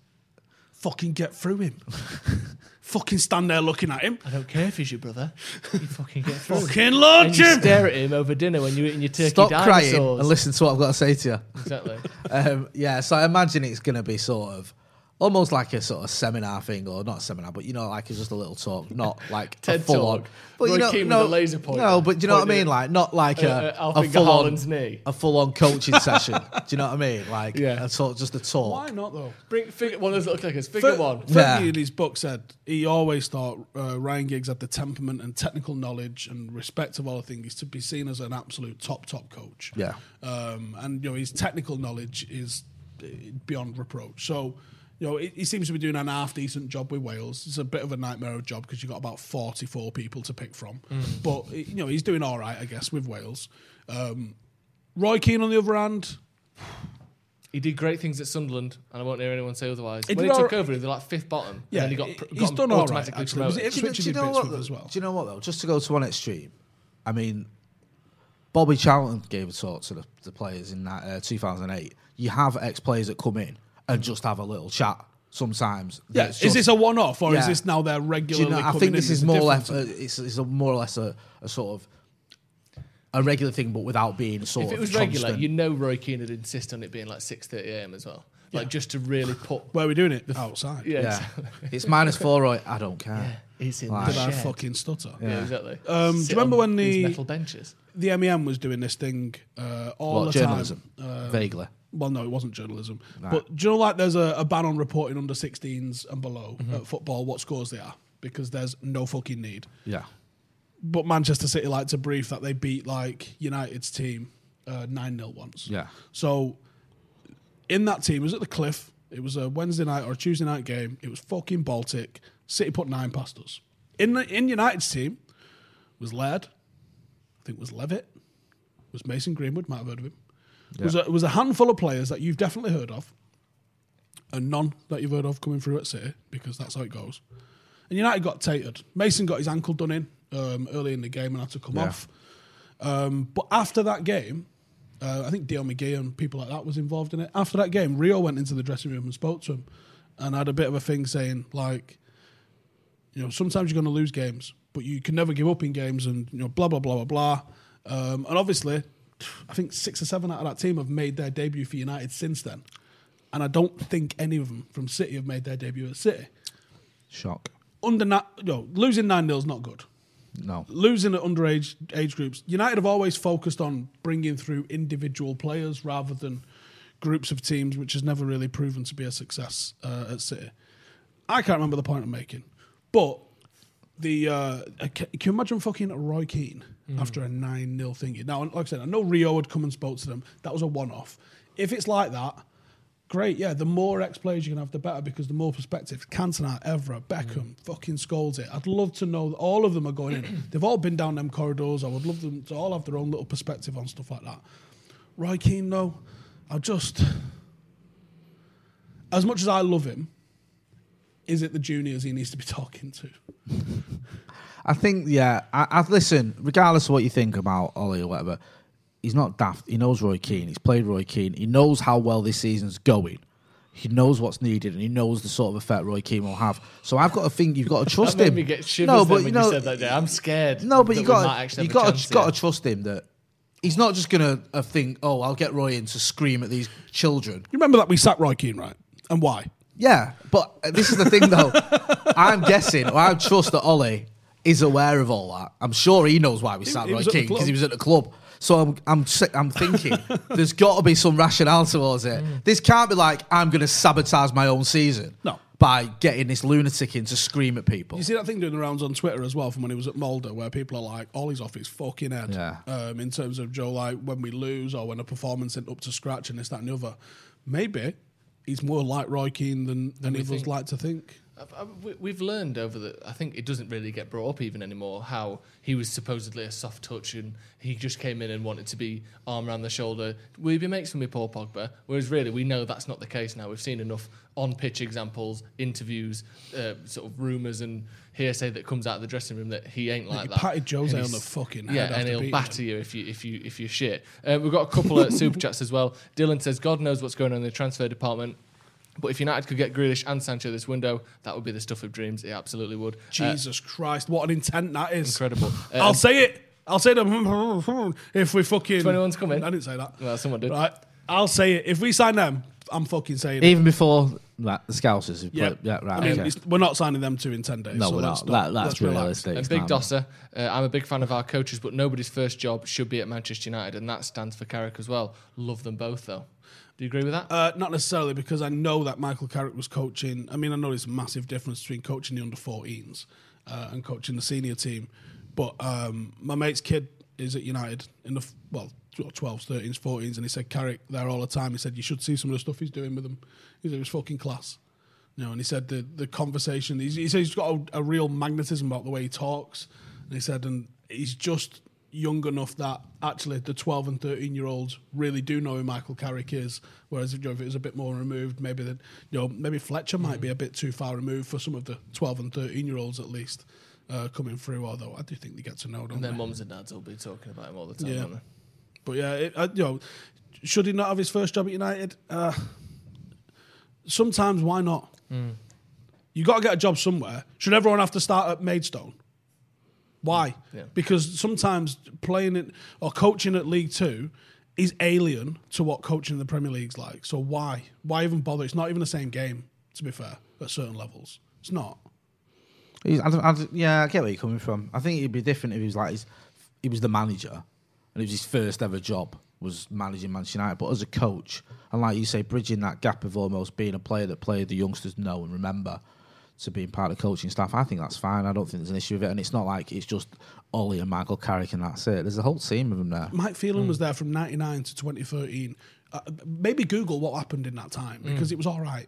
[SPEAKER 1] fucking get through him. fucking stand there looking at him.
[SPEAKER 3] I don't care if he's your brother. You fucking get through.
[SPEAKER 1] Fucking
[SPEAKER 3] and
[SPEAKER 1] launch
[SPEAKER 3] you
[SPEAKER 1] him.
[SPEAKER 3] stare at him over dinner when you're eating your turkey
[SPEAKER 2] Stop crying and listen to what I've got to say to you.
[SPEAKER 3] Exactly.
[SPEAKER 2] um, yeah, so I imagine it's going to be sort of almost like a sort of seminar thing, or not a seminar, but you know, like it's just a little talk, not like a
[SPEAKER 3] TED
[SPEAKER 2] full on.
[SPEAKER 3] talk.
[SPEAKER 2] But you know,
[SPEAKER 3] Keane
[SPEAKER 2] no,
[SPEAKER 3] a laser pointer
[SPEAKER 2] no, but do you know what I mean? Like not like
[SPEAKER 3] uh,
[SPEAKER 2] a,
[SPEAKER 3] uh,
[SPEAKER 2] a
[SPEAKER 3] Alf-Inge
[SPEAKER 2] full on
[SPEAKER 3] knee.
[SPEAKER 2] a full on coaching session. Do you know what I mean? Like
[SPEAKER 3] Yeah.
[SPEAKER 2] a talk, just a talk.
[SPEAKER 1] Why not though?
[SPEAKER 3] Bring figure, one of those little clickers. Figure
[SPEAKER 1] Fer-
[SPEAKER 3] one.
[SPEAKER 1] Fergie
[SPEAKER 2] Yeah.
[SPEAKER 1] in his book said he always thought uh, Ryan Giggs had the temperament and technical knowledge and respect of all the things to be seen as an absolute top top coach.
[SPEAKER 2] Yeah.
[SPEAKER 1] um, and you know his technical knowledge is uh, beyond reproach. So. You know, he he seems to be doing an half decent job with Wales. It's a bit of a nightmare of a job because you've got about 44 people to pick from. But, you know, he's doing all right, I guess, with Wales. Um, Roy Keane, on the other hand,
[SPEAKER 3] He did great things at Sunderland, and I won't hear anyone say otherwise.
[SPEAKER 1] He
[SPEAKER 3] when he took
[SPEAKER 1] all-
[SPEAKER 3] over, he was like fifth bottom.
[SPEAKER 1] Yeah,
[SPEAKER 3] and he got,
[SPEAKER 1] he-
[SPEAKER 3] pr-
[SPEAKER 1] he's
[SPEAKER 3] got
[SPEAKER 1] done all right,
[SPEAKER 3] automatically
[SPEAKER 1] actually. Was it
[SPEAKER 3] promoted.
[SPEAKER 1] Ipswich
[SPEAKER 2] do,
[SPEAKER 1] he
[SPEAKER 2] you know what?
[SPEAKER 1] with
[SPEAKER 2] though?
[SPEAKER 1] as well?
[SPEAKER 2] Do you know what though? Just to go to one extreme, I mean, Bobby Charlton gave a talk to the, the players in that uh, 2008. You have ex players that come in and just have a little chat sometimes.
[SPEAKER 1] Yeah,
[SPEAKER 2] That's
[SPEAKER 1] is
[SPEAKER 2] just-
[SPEAKER 1] this a one-off or is this now they're
[SPEAKER 2] Do you
[SPEAKER 1] regularly?
[SPEAKER 2] know, I think this is more or less
[SPEAKER 1] difference.
[SPEAKER 2] a, it's, it's a more or less a, a sort of a regular thing, but without being sort
[SPEAKER 3] If
[SPEAKER 2] of
[SPEAKER 3] it was regular,
[SPEAKER 2] constant.
[SPEAKER 3] you know Roy Keane would insist on it being like 6.30 a.m. as well. Like, just to really put...
[SPEAKER 1] Where are we doing it? Outside.
[SPEAKER 3] Yeah,
[SPEAKER 2] yeah,
[SPEAKER 3] exactly.
[SPEAKER 2] it's minus four. Right, I don't care.
[SPEAKER 3] It's in
[SPEAKER 2] Like-
[SPEAKER 3] the
[SPEAKER 1] Did I fucking stutter?
[SPEAKER 3] Yeah, exactly.
[SPEAKER 1] Um, do you remember when the-
[SPEAKER 3] metal benches?
[SPEAKER 1] The MEN was doing this thing uh, all
[SPEAKER 2] What
[SPEAKER 1] the
[SPEAKER 2] journalism?
[SPEAKER 1] time. Uh,
[SPEAKER 2] Vaguely.
[SPEAKER 1] Well, no, it wasn't journalism.
[SPEAKER 2] Right.
[SPEAKER 1] But do you know, like, there's a, a ban on reporting under 16s and below
[SPEAKER 2] Mm-hmm.
[SPEAKER 1] at football what scores they are because there's no fucking need.
[SPEAKER 2] Yeah,
[SPEAKER 1] But Manchester City like to brief that they beat like United's team uh, nine 0 once.
[SPEAKER 2] Yeah.
[SPEAKER 1] So in that team, it was at the Cliff. It was a Wednesday night or a Tuesday night game. It was fucking Baltic. City put nine past us. In the, in United's team was Laird. I think it was Levitt. Was Mason Greenwood. Might have heard of him. It was a, it was a handful of players that you've definitely heard of, and none that you've heard of coming through at City because that's how it goes. And United got tatered. Mason got his ankle done in um, early in the game and had to come
[SPEAKER 2] Yeah.
[SPEAKER 1] off. Um, but after that game, uh, I think Dale McGee and people like that was involved in it. After that game, Rio went into the dressing room and spoke to him, and had a bit of a thing saying like, you know, sometimes you're going to lose games, but you can never give up in games, and you know, blah blah blah blah blah. Um, and obviously, I think six or seven out of that team have made their debut for United since then, and I don't think any of them from City have made their debut at City.
[SPEAKER 2] shock.
[SPEAKER 1] Under na- no, losing nine 0 is not good
[SPEAKER 2] No,
[SPEAKER 1] losing at underage age groups. United have always focused on bringing through individual players rather than groups of teams, which has never really proven to be a success uh, at City. I can't remember the point I'm making, but the uh, can, can you imagine fucking Roy Keane Mm. after a nine 0 thingy? Now, like I said, I know Rio had come and spoke to them. That was a one off. If it's like that. Great, yeah. The more ex players you can have, the better because the more perspective. Cantona, Evra, Beckham, mm. fucking scolds it. I'd love to know that all of them are going in. They've all been down them corridors. I would love them to all have their own little perspective on stuff like that. Roy Keane, though, I just. As much as I love him, is it the juniors he needs to be talking to?
[SPEAKER 2] I think yeah. I, I listen. Regardless of what you think about Ole or whatever, he's not daft. He knows Roy Keane. He's played Roy Keane. He knows how well this season's going. He knows what's needed, and he knows the sort of effect Roy Keane will have. So I've got to think you've got to trust
[SPEAKER 3] that made
[SPEAKER 2] him.
[SPEAKER 3] me get
[SPEAKER 2] no, but
[SPEAKER 3] when
[SPEAKER 2] know,
[SPEAKER 3] you said that day. I'm scared.
[SPEAKER 2] No, but you got you got
[SPEAKER 3] chance
[SPEAKER 2] got to trust him that he's not just gonna uh, think, oh, I'll get Roy in to scream at these children.
[SPEAKER 1] You remember that we sacked Roy Keane, right? And why?
[SPEAKER 2] Yeah, but uh, this is the thing though. I'm guessing, or I trust that Ole is aware of all that. I'm sure he knows why we sat Roy
[SPEAKER 1] was at the
[SPEAKER 2] King because he was at the club. So I'm, I'm, I'm thinking there's got to be some rationale towards it. This can't be like I'm going to sabotage my own season.
[SPEAKER 1] No.
[SPEAKER 2] By getting this lunatic in to scream at people.
[SPEAKER 1] You see that thing doing the rounds on Twitter as well from when he was at Molde, where people are like, "Ole's off his fucking head."
[SPEAKER 2] Yeah.
[SPEAKER 1] Um, in terms of Joe, like when we lose or when a performance isn't up to scratch and this, that, and the other. Maybe he's more like Roy Keane than than was like to think.
[SPEAKER 3] I've- I've- we- We've learned over the. I think it doesn't really get brought up even anymore. How he was supposedly a soft touch and he just came in and wanted to be arm around the shoulder. Will you be mates with me, Paul Pogba? Whereas really, we know that's not the case now. We've seen enough on pitch examples, interviews, uh, sort of rumours and hearsay that comes out of the dressing room that he ain't like
[SPEAKER 1] he
[SPEAKER 3] that.
[SPEAKER 1] patted Jose on the fucking
[SPEAKER 3] yeah, and he'll batter you if you if you if you shit. Uh, we've got a couple of super chats as well. Dylan says, "God knows what's going on in the transfer department." But if United could get Grealish and Sancho this window, that would be the stuff of dreams. It absolutely would. Uh,
[SPEAKER 1] Jesus Christ, what an intent that is!
[SPEAKER 3] incredible. Uh,
[SPEAKER 1] I'll say it. I'll say them if we fucking.
[SPEAKER 3] 21's coming.
[SPEAKER 1] I didn't say that.
[SPEAKER 3] Well, someone did.
[SPEAKER 1] Right. I'll say it. If we sign them, I'm fucking saying it.
[SPEAKER 2] Even before like, the Scousers. who
[SPEAKER 1] Yeah,
[SPEAKER 2] played- yeah, right.
[SPEAKER 1] I mean,
[SPEAKER 2] okay.
[SPEAKER 1] we're not signing them two in ten days.
[SPEAKER 2] No,
[SPEAKER 1] so
[SPEAKER 2] we're
[SPEAKER 1] let's
[SPEAKER 2] not. That- that's
[SPEAKER 1] let's relax.
[SPEAKER 2] realistic.
[SPEAKER 3] And Big
[SPEAKER 2] not.
[SPEAKER 3] Dosser, uh, I'm a big fan of our coaches, but nobody's first job should be at Manchester United, and that stands for Carrick as well. Love them both, though. Do you agree with that?
[SPEAKER 1] Uh, not necessarily because I know that Michael Carrick was coaching. I mean, I know there's a massive difference between coaching the under 14s uh, and coaching the senior team. But um, my mate's kid is at United in the well 12s, 13s, 14s, and he said Carrick there all the time. He said you should see some of the stuff he's doing with them. He said it was fucking class. You know, and he said the the conversation. He said he's got a, a real magnetism about the way he talks. And he said, and he's just young enough that actually the 12 and 13 year olds really do know who Michael Carrick is. Whereas you know, if it was a bit more removed, maybe that you know maybe Fletcher might be a bit too far removed for some of the 12 and 13 year olds at least uh, coming through. Although I do think they get to know, don't
[SPEAKER 3] and their mums and dads will be talking about him all the time,
[SPEAKER 1] Yeah.
[SPEAKER 3] won't they?
[SPEAKER 1] But yeah, it, uh, you know, should he not have his first job at United? Uh, sometimes why not? You got to get a job somewhere. Should everyone have to start at Maidstone? Why?
[SPEAKER 3] Yeah.
[SPEAKER 1] Because sometimes playing it or coaching at League Two is alien to what coaching in the Premier League's like. So why? Why even bother? It's not even the same game. To be fair, at certain levels, it's not.
[SPEAKER 2] He's, I don't, I don't- yeah, I get where you're coming from. I think it'd be different if he was like he's, he was the manager and it was his first ever job was managing Manchester United. But as a coach, and like you say, bridging that gap of almost being a player that played the youngsters know and remember to being part of the coaching staff, I think that's fine. I don't think there's an issue with it. And it's not like it's just Ole and Michael Carrick and that's it. There's a whole team of them there.
[SPEAKER 1] Mike Phelan was there from '99 to 2013. Uh, maybe Google what happened in that time because it was all right.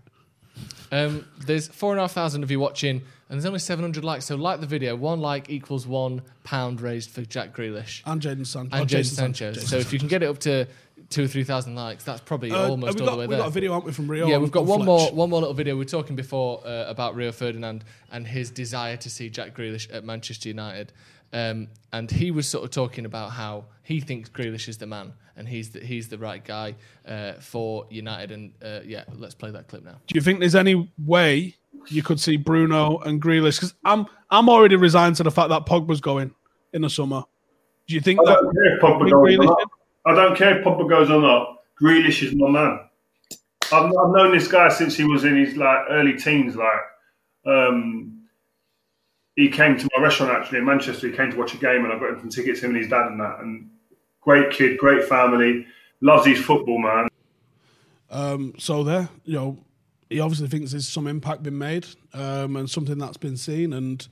[SPEAKER 3] Um, there's four and a half thousand of you watching, and there's only 700 likes. So like the video. One like equals one pound raised for Jack Grealish
[SPEAKER 1] And Jaden San-
[SPEAKER 3] and Jason Sanchez. So if you can get it up to two or three thousand likes, that's probably
[SPEAKER 1] Uh,
[SPEAKER 3] almost all
[SPEAKER 1] got,
[SPEAKER 3] the way
[SPEAKER 1] we
[SPEAKER 3] there.
[SPEAKER 1] We've got a video, haven't we, from Rio?
[SPEAKER 3] yeah, we've got
[SPEAKER 1] on
[SPEAKER 3] one
[SPEAKER 1] Fletch.
[SPEAKER 3] more one more little video. We were talking before uh, about Rio Ferdinand and his desire to see Jack Grealish at Manchester United, um, and he was sort of talking about how he thinks Grealish is the man and he's the, he's the right guy uh, for United. And uh, yeah, let's play that clip now.
[SPEAKER 1] Do you think there's any way you could see Bruno and Grealish? Because I'm I'm already resigned to the fact that Pogba's going in the summer. Do you think
[SPEAKER 4] I
[SPEAKER 1] that?
[SPEAKER 4] don't care if Pogba
[SPEAKER 1] with
[SPEAKER 4] goes or
[SPEAKER 1] Grealish
[SPEAKER 4] not. I don't care if Pogba goes or not. Grealish is my man. I've, I've known this guy since he was in his like early teens. Like, um, he came to my restaurant actually in Manchester. He came to watch a game, and I got him some tickets. Him and his dad and that. And great kid, great family, loves his football, man.
[SPEAKER 1] Um, so there, you know, he obviously thinks there's some impact been made um, and something that's been seen, and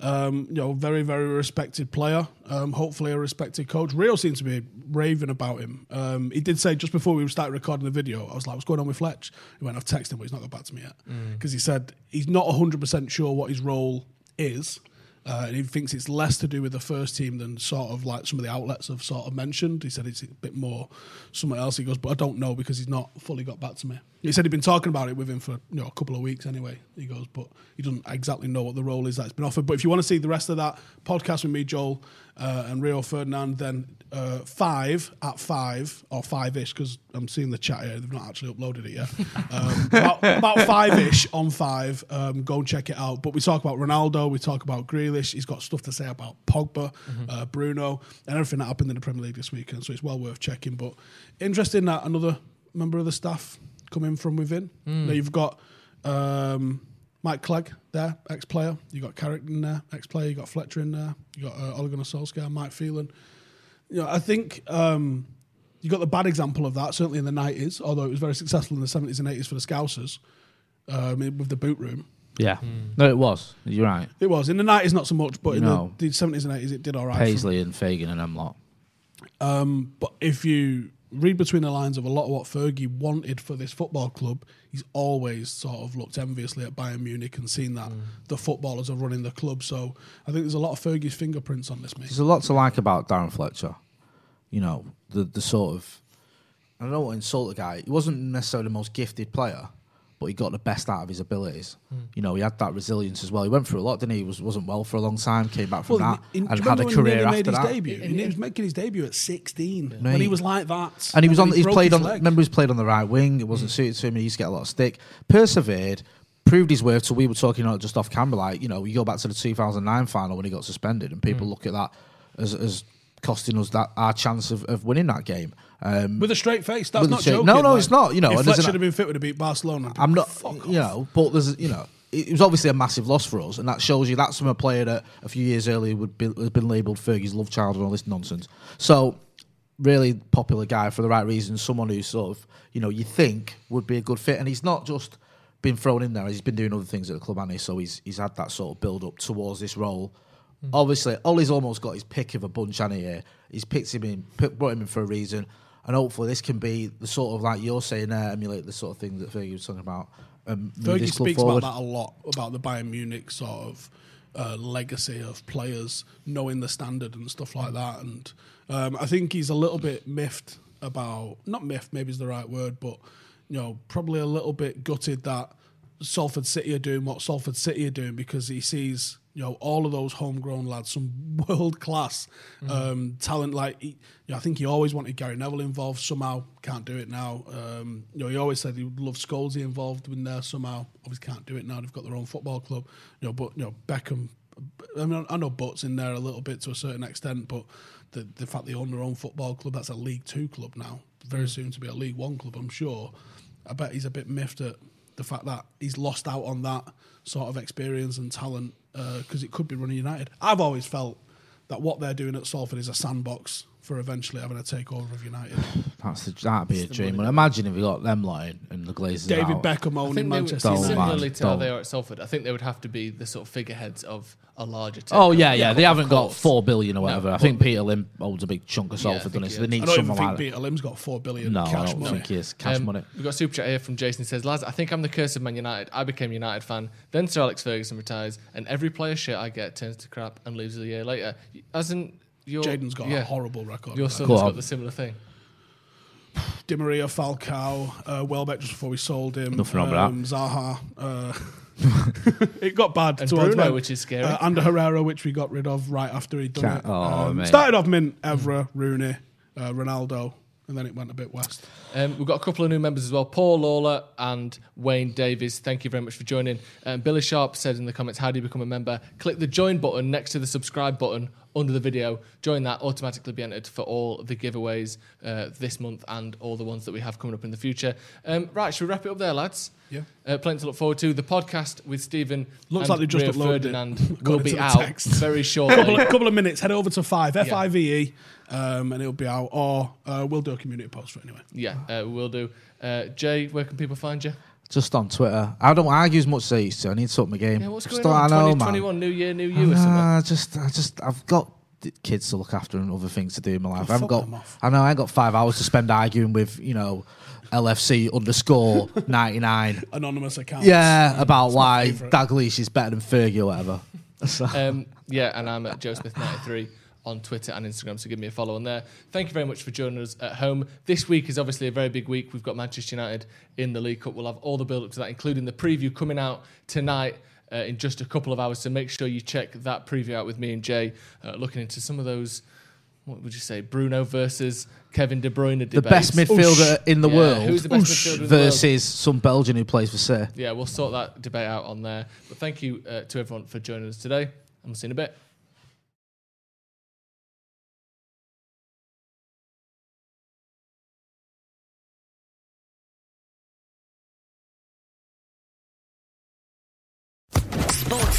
[SPEAKER 1] um, you know, very very respected player. Um, hopefully a respected coach. Rio seems to be raving about him. Um, he did say just before we started recording the video, I was like, "What's going on with Fletch?" He went, "I've texted him, but he's not got back to me yet," because he said he's not 100 percent sure what his role is. Uh, and he thinks it's less to do with the first team than sort of like some of the outlets have sort of mentioned. He said it's a bit more somewhere else. He goes, but I don't know because he's not fully got back to me. He said he'd been talking about it with him for you know a couple of weeks anyway. He goes, but he doesn't exactly know what the role is that's been offered. But if you want to see the rest of that podcast with me, Joel, uh, and Rio Ferdinand, then uh, five at five or five ish because I'm seeing the chat here. They've not actually uploaded it yet. Um, about, about five ish on five. Um, go and check it out. But we talk about Ronaldo. We talk about Grealish. He's got stuff to say about Pogba, uh, Bruno, and everything that happened in the Premier League this weekend. So it's well worth checking. But interesting that another member of the staff coming from within. Now you've got. Um, Mike Clegg there, ex-player. You got Carrick in there, ex-player. You got Fletcher in there. You got uh, Ole Gunnar Solskjaer, Mike Phelan. You know, I think um, you got the bad example of that certainly in the nineties, although it was very successful in the seventies and eighties for the Scousers um, with the boot room.
[SPEAKER 2] Yeah. No, it was. You're right.
[SPEAKER 1] It was in the nineties, not so much, but in
[SPEAKER 2] No.
[SPEAKER 1] the seventies and eighties, it did all right.
[SPEAKER 2] Paisley and Fagan and them lot.
[SPEAKER 1] Um, but if you read between the lines of a lot of what Fergie wanted for this football club, he's always sort of looked enviously at Bayern Munich and seen that mm. the footballers are running the club. So I think there's a lot of Fergie's fingerprints on this, mate.
[SPEAKER 2] There's a lot to like about Darren Fletcher. You know, the the sort of I don't want to insult the guy. He wasn't necessarily the most gifted player, but he got the best out of his abilities. Hmm. You know, he had that resilience as well. He went through a lot, didn't he? He was wasn't well for a long time, came back from that,
[SPEAKER 1] in-
[SPEAKER 2] and had a
[SPEAKER 1] he
[SPEAKER 2] career after
[SPEAKER 1] made his
[SPEAKER 2] that.
[SPEAKER 1] Debut? he was making his debut at 16 when
[SPEAKER 2] Mate.
[SPEAKER 1] he was like that.
[SPEAKER 2] And he was on. He's played on.
[SPEAKER 1] leg.
[SPEAKER 2] Remember, he's played on the right wing. It wasn't hmm. suited to him. He used to get a lot of stick. Persevered, proved his worth. So we were talking about just off camera, like you know, you go back to the 2009 final when he got suspended, and people hmm. look at that as as costing us that our chance of, of winning that game. Um,
[SPEAKER 1] With a straight face. That's not joking.
[SPEAKER 2] no, no,
[SPEAKER 1] like,
[SPEAKER 2] it's not, you know,
[SPEAKER 1] if
[SPEAKER 2] and
[SPEAKER 1] Fletcher had been fit, would have beat Barcelona.
[SPEAKER 2] I'm not,
[SPEAKER 1] Fuck
[SPEAKER 2] you know, but there's, you know, it was obviously a massive loss for us, and that shows you that's from a player that a few years earlier would be, has been labelled Fergie's love child and all this nonsense. So, really popular guy for the right reasons, someone who sort of, you know, you think would be a good fit, and he's not just been thrown in there; he's been doing other things at the club, and he so he's he's had that sort of build up towards this role. Obviously, Ole's almost got his pick of a bunch, hasn't he? He's picked him in, put, brought him in for a reason, and hopefully this can be the sort of like you're saying there, emulate the sort of thing that Fergie was talking about. Um,
[SPEAKER 1] Fergie speaks
[SPEAKER 2] forward.
[SPEAKER 1] about that a lot about the Bayern Munich sort of uh, legacy of players knowing the standard and stuff like that. And um, I think he's a little bit miffed about not miffed, maybe is the right word, but you know, probably a little bit gutted that Salford City are doing what Salford City are doing because he sees you know all of those homegrown lads, some world class um, talent. Like he, you know, I think he always wanted Gary Neville involved. Somehow can't do it now. Um, you know, he always said he would love Scholesy involved in there. Somehow, obviously can't do it now. They've got their own football club. You know, but you know Beckham. I mean, I know Butts in there a little bit to a certain extent, but the the fact they own their own football club, that's a League Two club now. Very soon to be a League One club, I'm sure. I bet he's a bit miffed at the fact that he's lost out on that sort of experience and talent uh, because it could be running United. I've always felt that what they're doing at Salford is a sandbox for eventually having a takeover of United.
[SPEAKER 2] That's the, that'd be a dream. Well, imagine if we got them lot in and the Glazers
[SPEAKER 1] David
[SPEAKER 2] out.
[SPEAKER 1] Beckham owning
[SPEAKER 3] think they would,
[SPEAKER 1] Manchester
[SPEAKER 2] Don't,
[SPEAKER 1] United.
[SPEAKER 3] similarly
[SPEAKER 2] man,
[SPEAKER 3] to how
[SPEAKER 2] don't.
[SPEAKER 3] they are at Salford, I think they would have to be the sort of figureheads of a larger team.
[SPEAKER 2] Oh yeah, yeah. They
[SPEAKER 3] of
[SPEAKER 2] haven't got four billion or whatever. I think Peter Lim holds a big chunk of
[SPEAKER 3] Yeah, I
[SPEAKER 2] Salford,
[SPEAKER 3] think
[SPEAKER 2] doesn't he?
[SPEAKER 3] he
[SPEAKER 2] So they
[SPEAKER 3] does.
[SPEAKER 2] need
[SPEAKER 1] I don't even
[SPEAKER 2] someone
[SPEAKER 1] think
[SPEAKER 2] like that.
[SPEAKER 1] Peter Lim's got four billion
[SPEAKER 2] No, I
[SPEAKER 1] cash
[SPEAKER 2] don't
[SPEAKER 1] money.
[SPEAKER 2] think he is cash
[SPEAKER 3] Um,
[SPEAKER 2] money.
[SPEAKER 3] We've got a super chat here from Jason. He says, Lads, I think I'm the curse of Man United. I became a United fan. Then Sir Alex Ferguson retires, and every player shit I get turns to crap and leaves a year later. Hasn't your.
[SPEAKER 1] Jaden's got
[SPEAKER 3] yeah,
[SPEAKER 1] a horrible record.
[SPEAKER 3] Your
[SPEAKER 1] with that.
[SPEAKER 3] son's
[SPEAKER 2] Go
[SPEAKER 3] got
[SPEAKER 2] on.
[SPEAKER 3] the similar thing.
[SPEAKER 1] Di Maria, Falcao, uh, Welbeck just before we sold him.
[SPEAKER 2] Nothing wrong with
[SPEAKER 1] um, Zaha. Uh, it got bad
[SPEAKER 3] And
[SPEAKER 1] towards
[SPEAKER 3] Bruno, which is scary.
[SPEAKER 1] Uh, and Herrera, which we got rid of right after he'd done
[SPEAKER 2] Can't-
[SPEAKER 1] it.
[SPEAKER 2] oh,
[SPEAKER 1] Um, started off mint, Evra, Rooney, uh, Ronaldo, and then it went a bit west.
[SPEAKER 3] Um, we've got a couple of new members as well Paul Lawler and Wayne Davies. Thank you very much for joining. Um, Billy Sharp said in the comments, How do you become a member? Click the join button next to the subscribe button under the video. Join that, automatically be entered for all the giveaways uh, this month and all the ones that we have coming up in the future. Um, right, should we wrap it up there, lads?
[SPEAKER 1] Yeah.
[SPEAKER 3] Uh, plenty to look forward to. The podcast with Stephen
[SPEAKER 1] Looks
[SPEAKER 3] and
[SPEAKER 1] like they just
[SPEAKER 3] Rio
[SPEAKER 1] uploaded it,
[SPEAKER 3] Ferdinand
[SPEAKER 1] according
[SPEAKER 3] will be out
[SPEAKER 1] text.
[SPEAKER 3] very
[SPEAKER 1] couple, of,
[SPEAKER 3] shortly.
[SPEAKER 1] couple of minutes, head over to Five, F I V E, um, and it'll be out. Or uh, we'll do a community post for it anyway.
[SPEAKER 3] yeah, uh, we'll do. Uh, Jay, where can people find you?
[SPEAKER 2] Just on Twitter. I don't argue as much as I used to. I need to up my game.
[SPEAKER 3] Yeah, what's
[SPEAKER 2] Just
[SPEAKER 3] going on?
[SPEAKER 2] don't- I know, man.
[SPEAKER 3] 2021, new year, new you, or something?
[SPEAKER 2] Nah, I just, I just, I've got kids to look after and other things to do in my life. I haven't got. I know I ain't got five hours to spend arguing with you know, LFC underscore ninety nine.
[SPEAKER 1] Anonymous account.
[SPEAKER 2] Yeah, about
[SPEAKER 1] my
[SPEAKER 2] why
[SPEAKER 1] favourite.
[SPEAKER 2] Dalglish is better than Fergie or whatever. So,
[SPEAKER 3] Um, yeah, and I'm at Joe Smith93 on Twitter and Instagram, so give me a follow on there. Thank you very much for joining us at home. This week is obviously a very big week. We've got Manchester United in the League Cup. We'll have all the build up to that, including the preview coming out tonight. Uh, in just a couple of hours, so make sure you check that preview out with me and Jay, uh, looking into some of those. What would you say, Bruno versus Kevin De Bruyne debate?
[SPEAKER 2] the best midfielder in the
[SPEAKER 3] Yeah,
[SPEAKER 2] world
[SPEAKER 3] who's the best
[SPEAKER 2] Oosh,
[SPEAKER 3] midfielder in the world?
[SPEAKER 2] versus some Belgian who plays for City.
[SPEAKER 3] Yeah, we'll sort that debate out on there. But thank you uh, to everyone for joining us today, and we'll see you in a bit.